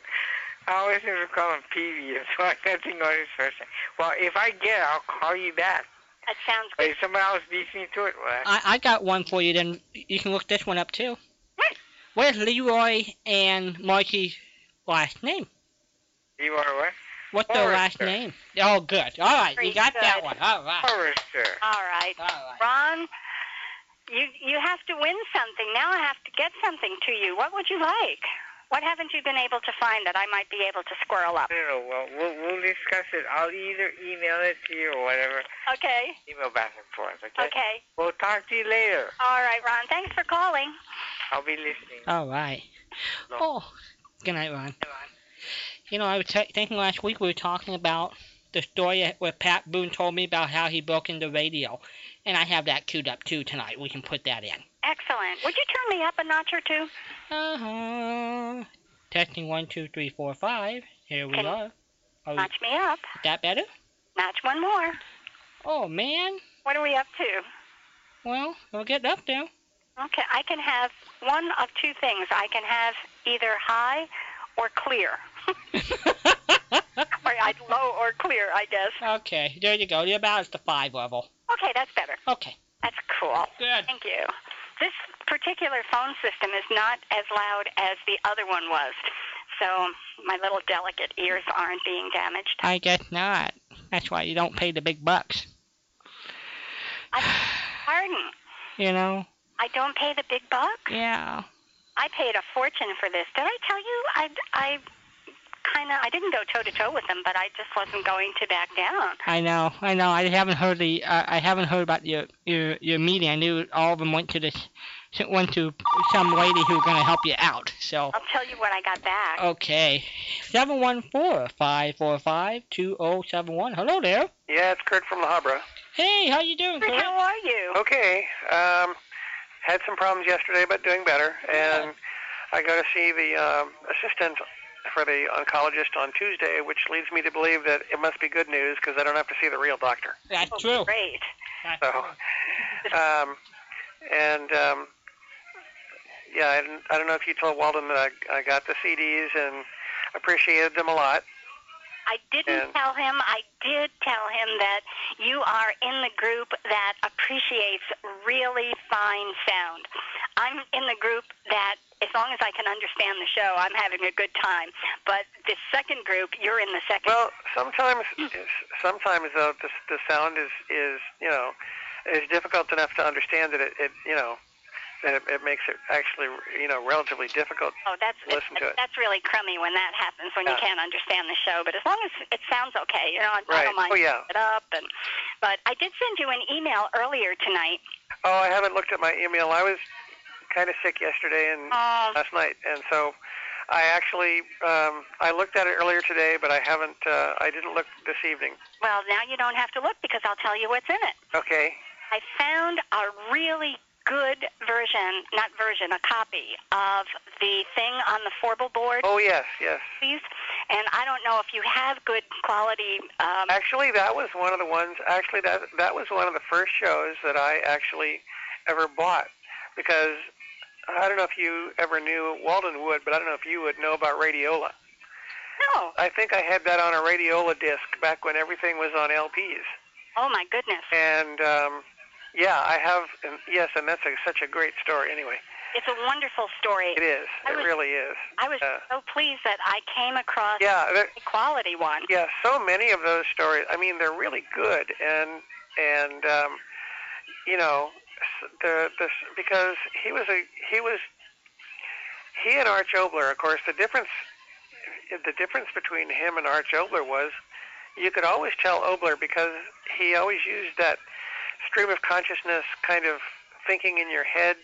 I always used to call him Peavy, so I can't think of his first name. Well, if I get it, I'll call you back. That sounds But good. if somebody else beats me to it, well, I, I got one for you. Then you can look this one up too. Where's Leroy and Marky's last name? you are what? What's their last name? Oh, good. All right, Very you got that one. All right. Forrester. All right. All right. Ron, you you have to win something. Now I have to get something to you. What would you like? What haven't you been able to find that I might be able to squirrel up? No, no, well, we'll, we'll discuss it. I'll either email it to you or whatever. Okay. Email back and forth, okay? Okay. We'll talk to you later. All right, Ron. Thanks for calling. I'll be listening. All right. No. Oh, good night, Ron. You know, I was t- thinking last week we were talking about the story where Pat Boone told me about how he broke into radio, and I have that queued up too tonight. We can put that in. Excellent. Would you turn me up a notch or two? Uh huh. Testing one, two, three, four, five. Here we Can- are. Oh, is Notch me up. that better? Notch one more. Oh man. What are we up to? Well, we'll get up there. Okay, I can have one of two things. I can have either high or clear. or I, low or clear, I guess. okay, there you go. You're about at the five level. Okay, that's better. Okay, That's cool. good. Thank you. This particular phone system is not as loud as the other one was, so my little delicate ears aren't being damaged. I guess not. That's why you don't pay the big bucks. I, pardon, You know? I don't pay the big bucks. Yeah. I paid a fortune for this. Did I tell you? I, I kind of, I didn't go toe to toe with them, but I just wasn't going to back down. I know. I know. I haven't heard the. Uh, I haven't heard about your your your meeting. I knew all of them went to this. Went to some lady who was gonna help you out. So. I'll tell you when I got back. Okay. Seven one four five four five two zero seven one. Hello there. Yeah, it's Kurt from La Habra. Hey, how you doing, Kurt, Kurt? How are you? Okay. Um, had some problems yesterday, but doing better. And I go to see the um, assistant for the oncologist on Tuesday, which leads me to believe that it must be good news because I don't have to see the real doctor. That's Oh, true. Great. That's So, true. um, and um, yeah, I, didn't- I don't know if you told Walden that I, I got the CDs and appreciated them a lot. I didn't And- tell him. I did tell him that you are in the group that appreciates really fine sound. I'm in the group that, as long as I can understand the show, I'm having a good time. But the second group, you're in the second. Well, sometimes, sometimes though, the, the sound is is you know is difficult enough to understand that it, it you know that it, it makes it actually you know relatively difficult. Oh, that's Listen to it. that's really crummy when that happens when you can't understand the show. But as long as it sounds okay, you know, I Right. don't mind Oh, yeah. it up. And but I did send you an email earlier tonight. Oh, I haven't looked at my email. I was kind of sick yesterday and Um, last night, and so I actually um, I looked at it earlier today, but I haven't. Uh, I didn't look this evening. well, now you don't have to look because I'll tell you what's in it. Okay. I found a really good version, not version, a copy of the thing on the Forble board, Oh yes, yes. please. And I don't know if you have good quality. Um, Actually, that was one of the ones. Actually, that that was one of the first shows that I actually ever bought because I don't know if you ever knew Walden would, but I don't know if you would know about Radiola. no. I think I had that on a Radiola disc back when everything was on LPs. Oh my goodness. And um, yeah, I have. And yes, and that's a, such a great story. Anyway, It's a wonderful story. it is. I It was- really is. I was Uh, so pleased that I came across Yeah, there, a quality one. yeah. So many of those stories. I mean, they're really good, and and um, you know, the the because he was a he was he and Arch Oboler. Of course, the difference the difference between him and Arch Oboler was you could always tell Oboler because he always used that stream of consciousness kind of thinking in your head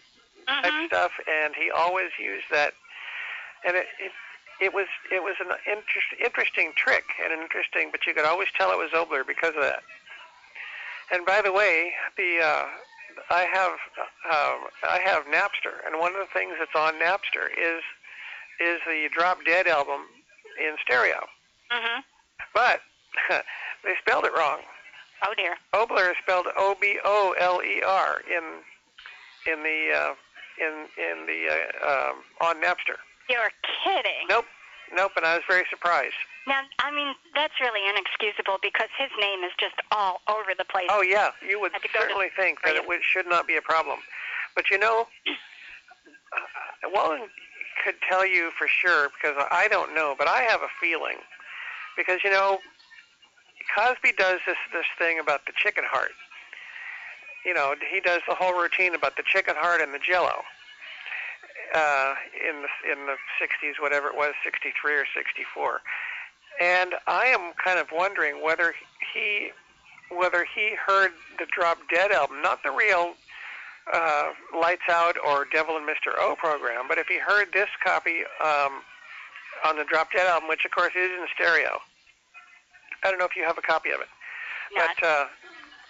type Mhm. stuff, and he always used that, and it. it it was it was an interest, interesting trick and an interesting, but you could always tell it was Oboler because of that. And by the way, the uh, I have um, I have Napster, and one of the things that's on Napster is is the Drop Dead album in stereo. Mhm. But they spelled it wrong. Oh dear. Oboler is spelled O B O L E R in in the uh, in in the uh, um, on Napster. You're kidding. Nope, nope, and I was very surprised. Now, I mean, that's really inexcusable because his name is just all over the place. Oh yeah, you would Had to certainly think that it would, should not be a problem. But you know, uh, Walden could tell you for sure because I don't know, but I have a feeling because you know, Cosby does this this thing about the chicken heart. You know, he does the whole routine about the chicken heart and the Jello. Uh, in the in the 60s, whatever it was, 63 or 64, and I am kind of wondering whether he whether he heard the Drop Dead album, not the real uh, Lights Out or Devil and Mr. O program, but if he heard this copy um, on the Drop Dead album, which of course is in stereo. I don't know if you have a copy of it, Not. but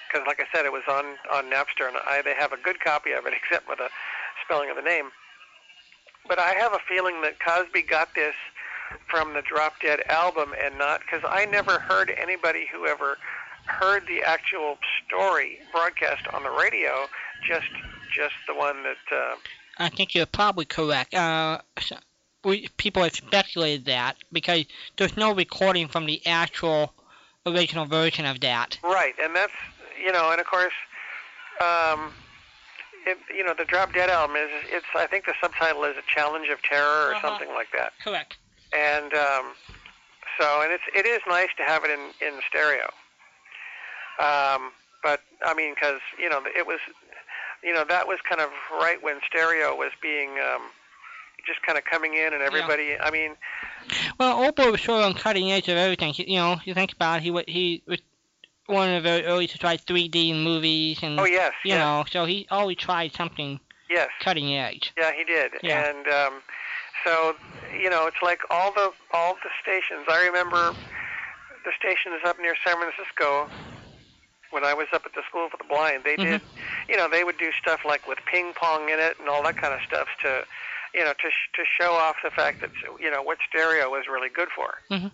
because like I said, it was on on Napster, and I, they have a good copy of it, except for the spelling of the name. But I have a feeling that Cosby got this from the Drop Dead album and not because I never heard anybody who ever heard the actual story broadcast on the radio, just just the one that uh, I think you're probably correct. Uh, we, people have speculated that because there's no recording from the actual original version of that. right, and that's you know, and of course, um, it, you know, the Drop Dead album is it's I think the subtitle is a challenge of terror or Uh-huh. something like that, Correct. and um, so and it's it is nice to have it in in stereo. Um, but I mean, because you know, it was, you know, that was kind of right when stereo was being um, just kind of coming in, and everybody. I mean, Well, Oboler was sort of on cutting edge of everything. You know, you think about it, he he was one of the very early to try 3D in movies, and oh yes, you yes, know, so he always tried something yes, cutting edge. yeah, he did, Yeah. and um, so you know, it's like all the all the stations. I remember the stations up near San Francisco when I was up at the School for the Blind. They did, you know, they would do stuff like with ping pong in it and all that kind of stuff to, you know, to sh- to show off the fact that you know what stereo was really good for. Mhm.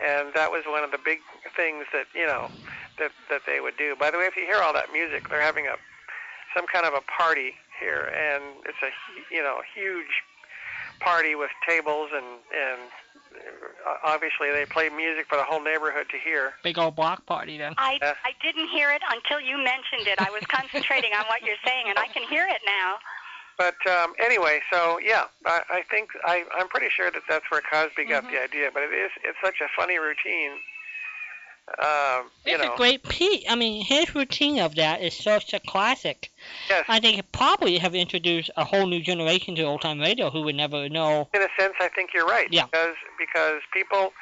And that was one of the big things that you know that that they would do. By the way, if you hear all that music, they're having a some kind of a party here, and it's a you know huge party with tables and and uh, obviously they play music for the whole neighborhood to hear. Big old block party then. I, Yeah. I didn't hear it until you mentioned it. I was concentrating on what you're saying, and I can hear it now. But um, anyway, so yeah, I, I think I, I'm pretty sure that that's where Cosby got Mhm. the idea. But it is it's such a funny routine. Um, you It's know, a great piece. I mean, his routine of that is such a classic. yes. I think it probably have introduced a whole new generation to old time radio who would never know. in a sense, I think you're right. Yeah. Because because people,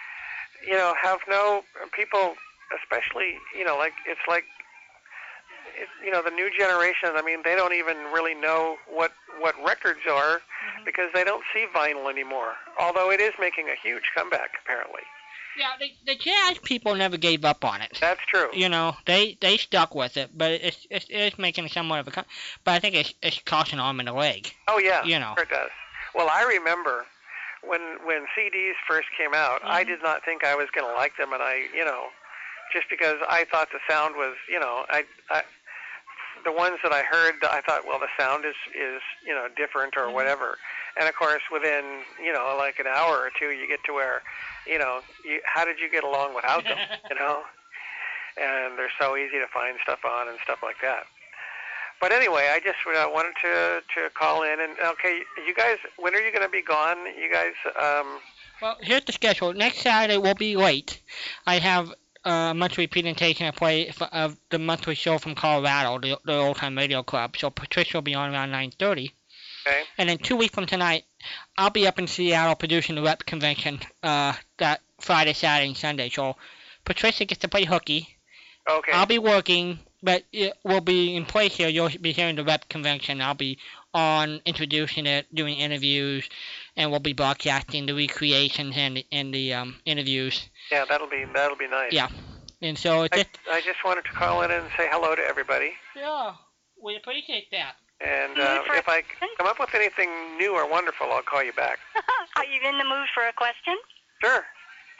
you know, have no people, especially you know, like it's like, it, you know, the new generation. I mean, they don't even really know what what records are because they don't see vinyl anymore. Although it is making a huge comeback, apparently. Yeah, the, the jazz people never gave up on it. That's true. You know, they they stuck with it, but it's it's, it's making somewhat of a. But I think it's it's costing arm in the leg. Oh yeah, You know. sure it does. Well, I remember when when CDs first came out, I Mm-hmm. did not think I was going to like them, and I, you know, just because I thought the sound was, you know, I, I the ones that I heard, I thought, well, the sound is is you know different Mm-hmm. or whatever. And of course, within you know like an hour or two, you get to where, you know, you, how did you get along without them? you know, and they're so easy to find stuff on and stuff like that. But anyway, I just uh, wanted to to call in and okay, you guys, when are you going to be gone? You guys, um, Well, here's the schedule. Next Saturday will be late. I have a monthly presentation I play f- of the monthly show from Colorado, the, the Old Time Radio Club. So Patricia will be on around 9:30. Okay. And then two weeks from tonight, I'll be up in Seattle producing the rep convention uh, that Friday, Saturday, and Sunday. So Patricia gets to play hooky. Okay. I'll be working, but it will be in place here. You'll be hearing the rep convention. I'll be on introducing it, doing interviews, and we'll be broadcasting the recreations and the, and the um, interviews. Yeah, that'll be that'll be nice. Yeah. And so it's I, just I just wanted to call in and say hello to everybody. yeah, we appreciate that. And Mood uh, if I come up with anything new or wonderful, I'll call you back. Are you in the mood for a question? Sure.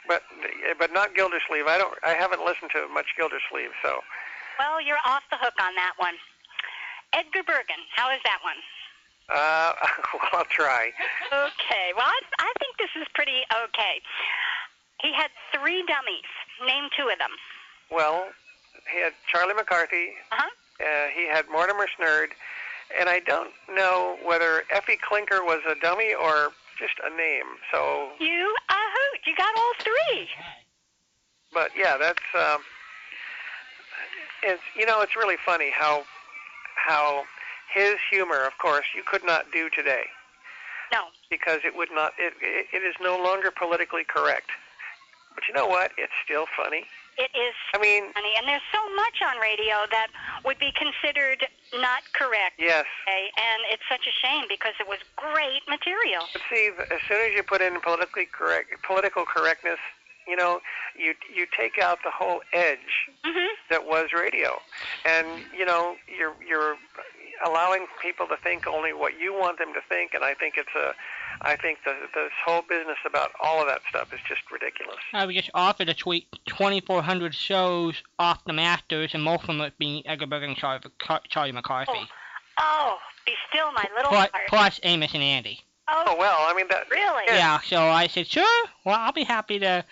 But but not Gildersleeve. I don't. I haven't listened to much Gildersleeve, so Well, you're off the hook on that one. Edgar Bergen, how is that one? uh, well, I'll try. Okay, well, I, I think this is pretty okay. He had three dummies. Name two of them. Well, he had Charlie McCarthy. Uh-huh. Uh, he had Mortimer Snerd, and I don't know whether Effie Klinker was a dummy or just a name. So, You a hoot. You got all three. but yeah, that's um, it's you know it's really funny how how his humor, of course, you could not do today No. because it would not it, it it is no longer politically correct. You know what? It's still funny. It is I mean, funny, and there's so much on radio that would be considered not correct. yes. Okay, and it's such a shame because it was great material. But see, as soon as you put in politically correct political correctness, you know, you you take out the whole edge Mhm. that was radio, and you know, you're you're allowing people to think only what you want them to think, and I think it's a, I think the this whole business about all of that stuff is just ridiculous. I was just offered to tweet 2,400 shows off the Masters, and most of them being Edgar Bergen and Charlie, Charlie McCarthy. Oh, oh, be still my little Plus, heart. plus Amos and Andy. Oh Oh, well, I mean that. really? Yeah, so I said, sure, well, I'll be happy to.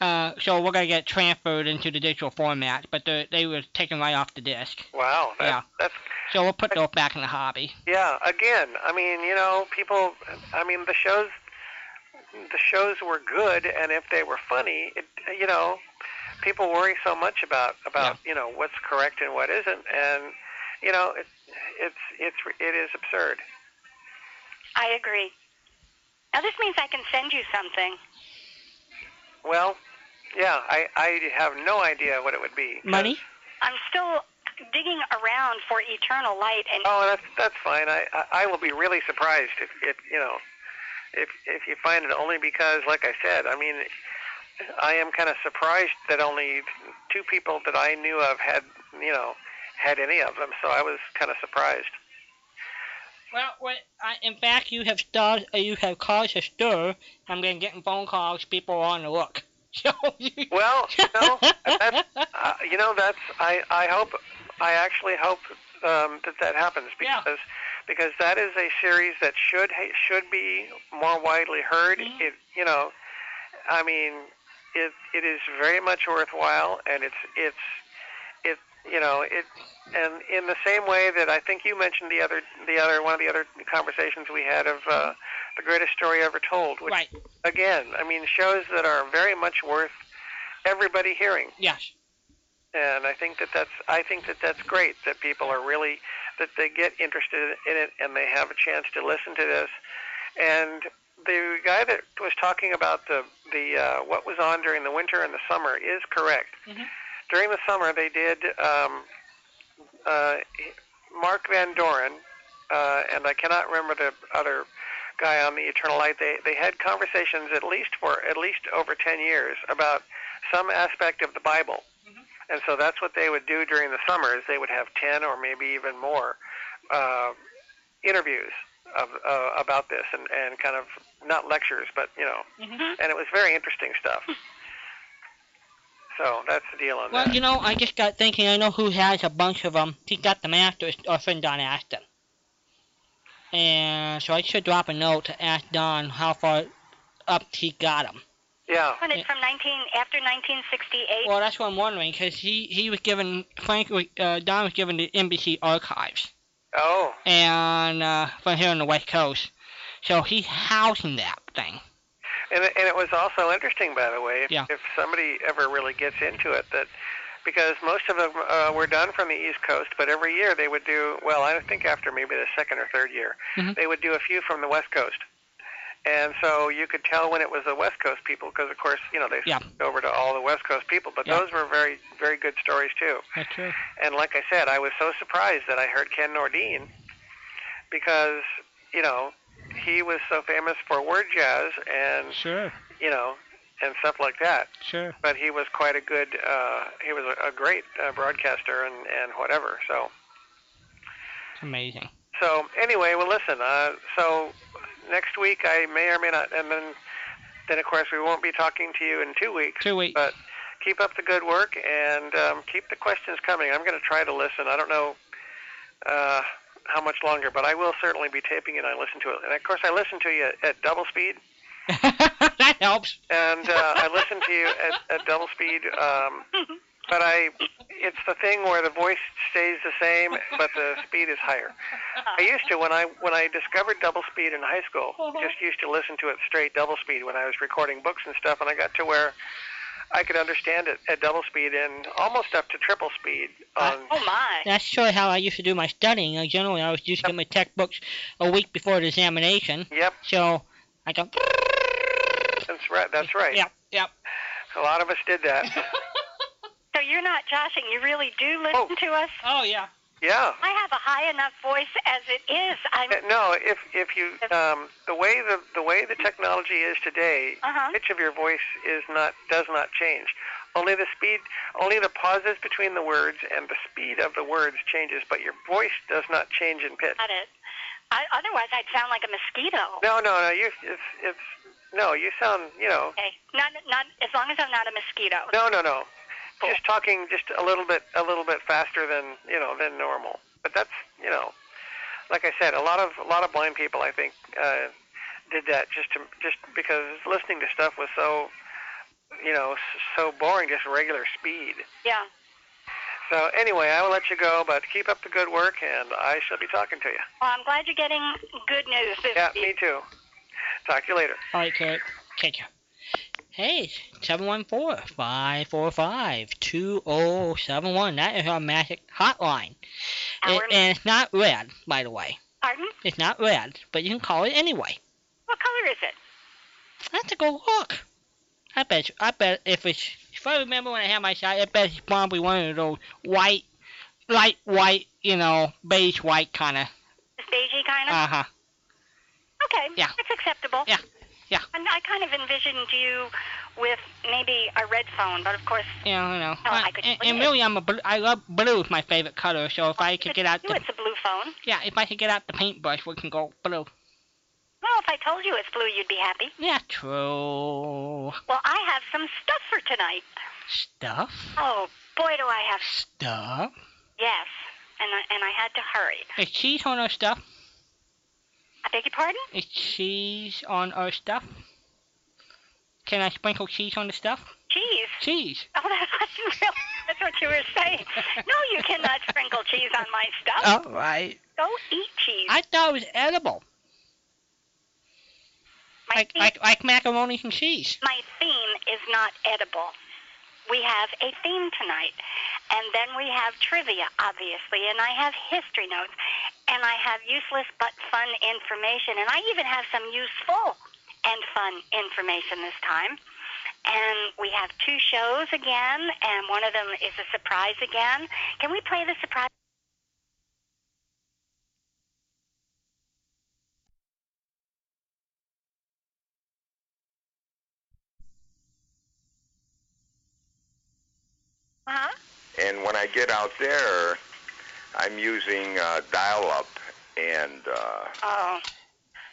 Uh, so we're gonna get transferred into the digital format, but they they were taken right off the disc. Wow. That, Yeah. That's So we'll put those back in the hobby. Yeah, again, I mean, you know, people. I mean, the shows, the shows were good, and if they were funny, it, you know, people worry so much about about you know what's correct and what isn't, and you know, it, it's it's it is absurd. I agree. Now this means I can send you something. Well, yeah, I I have no idea what it would be. 'cause- Money? I'm still digging around for eternal light, and Oh, that's that's fine. I, I I will be really surprised if if you know if if you find it only because, like I said, I mean, I am kind of surprised that only two people that I knew of had you know had any of them. So I was kind of surprised. Well, wait, I, in fact, you have start, uh, you have caused a stir. I'm gonna get phone calls. People are on the look. Well, you know, that's uh, you know that's I I hope I actually hope um, that that happens Yeah. because because that is a series that should ha- should be more widely heard. Mhm. It you know, I mean, it it is very much worthwhile, and it's it's it you know it and in the same way that I think you mentioned the other the other one of the other conversations we had of uh, the greatest story ever told, which right? again, I mean, shows that are very much worth everybody hearing. Yes. And I think that that's I think that that's great that people are really that they get interested in it and they have a chance to listen to this. And the guy that was talking about the the uh, what was on during the winter and the summer is correct. Mhm. During the summer, they did um, uh, Mark Van Doren, uh, and I cannot remember the other guy on the Eternal Light. They they had conversations at least for at least over ten years about some aspect of the Bible. And so that's what they would do during the summers. They would have 10 or maybe even more uh, interviews of, uh, about this and, and kind of not lectures, but, you know, Mhm. and it was very interesting stuff. So that's the deal on Well, that. you know, I just got thinking. I know who has a bunch of them. He got the Masters. Our friend Don Aston. And so I should drop a note to ask Don how far up he got them. yeah. When it's from 19 after 1968. Well, that's what I'm wondering, because he, he was given, Frank, was- uh, Don was given the NBC archives, Oh, and uh, from here on the West Coast. So he's housing that thing. And it, and it was also interesting, by the way, if, Yeah. if somebody ever really gets into it, that because most of them uh, were done from the East Coast, but every year they would do, well, I think after maybe the second or third year, Mhm. they would do a few from the West Coast. And so you could tell when it was the West Coast people because, of course, you know, they Yeah. switched over to all the West Coast people. But Yeah. those were very, very good stories, too. That's true. And like I said, I was so surprised that I heard Ken Nordine because, you know, he was so famous for word jazz and, Sure. you know, and stuff like that. Sure. But he was quite a good, uh, he was a, a great uh, broadcaster and, and whatever. So, It's amazing. so anyway, well, listen, uh, so next week I may or may not, and then, then of course we won't be talking to you in two weeks. Two weeks. But keep up the good work and um, keep the questions coming. I'm going to try to listen. I don't know uh, how much longer, but I will certainly be taping it. I listen to it, and of course I listen to you at, at double speed, that helps. and uh, I listen to you at, at double speed. Um, but I, it's the thing where the voice stays the same, but the speed is higher. I used to when I when I discovered double speed in high school. Just used to listen to it straight double speed when I was recording books and stuff, and I got to where I could understand it at double speed and almost up to triple speed on. Oh my. That's sort of how I used to do my studying. Uh, generally, I was used to get my textbooks a week before the examination. Yep, So I go. that's right. That's right. Yep. Yep. A lot of us did that. So you're not joshing. You really do listen Oh. to us. Oh yeah. Yeah. I have a high enough voice as it is. I'm. Uh, No, if if you um, the way the the way the technology is today, Uh-huh. pitch of your voice is not does not change. Only the speed, only the pauses between the words and the speed of the words changes, but your voice does not change in pitch. Got it. I, otherwise, I'd sound like a mosquito. No, no, no. You it's it's no. You sound you know. Okay. Not not as long as I'm not a mosquito. No, no, no. Just talking just a little bit a little bit faster than you know than normal. But that's you know, like I said, a lot of a lot of blind people I think uh, did that just to just because listening to stuff was so you know so boring, just regular speed. Yeah. So anyway, I will let you go, but keep up the good work, and I shall be talking to you. Well, I'm glad you're getting good news this Yeah, week. me too. Talk to you later. All right, Kurt. Take care. Hey, 714-545-2071. That is our magic hotline. It, and it's not red, by the way. Pardon? It's not red, but you can call it anyway. What color is it? I have to go look. I bet. I bet if it's. If I remember when I had my shot, I bet it's probably one of those white, light white, you know, beige white kind of. Beigey kind of. Uh huh. okay. yeah. That's acceptable. Yeah, yeah. And I kind of envisioned you with maybe a red phone, but of course, Yeah, you know. Oh, I could and, and really, I'm a. Blue, I love blue. Is my favorite color. So if oh, I could get out you, the. it's a blue phone. Yeah, if I could get out the paintbrush, we can go blue. Well, if I told you it's blue, you'd be happy. Yeah, true. Well, I have some stuff for tonight. Stuff. Oh, boy, do I have Stuff. yes, and I, and I had to hurry. Is cheese on our stuff? I beg your pardon? Is cheese on our stuff? Can I sprinkle cheese on the stuff? Cheese. Cheese. Oh, that wasn't real. That's what you were saying. No, you cannot sprinkle cheese on my stuff. All right. Go eat cheese. I thought it was edible. my, Like theme, like like macaroni and cheese. my theme is not edible. We have a theme tonight, and then we have trivia, obviously, and I have history notes, and I have useless but fun information, and I even have some useful and fun information this time. And we have two shows again, and one of them is a surprise again. Can we play the surprise? Uh-huh. And when I get out there, I'm using uh, dial-up and uh, Oh,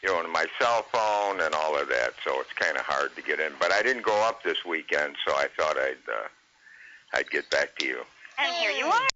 you know, on my cell phone and all of that, so it's kind of hard to get in. But I didn't go up this weekend, so I thought I'd uh, I'd get back to you. and here you are.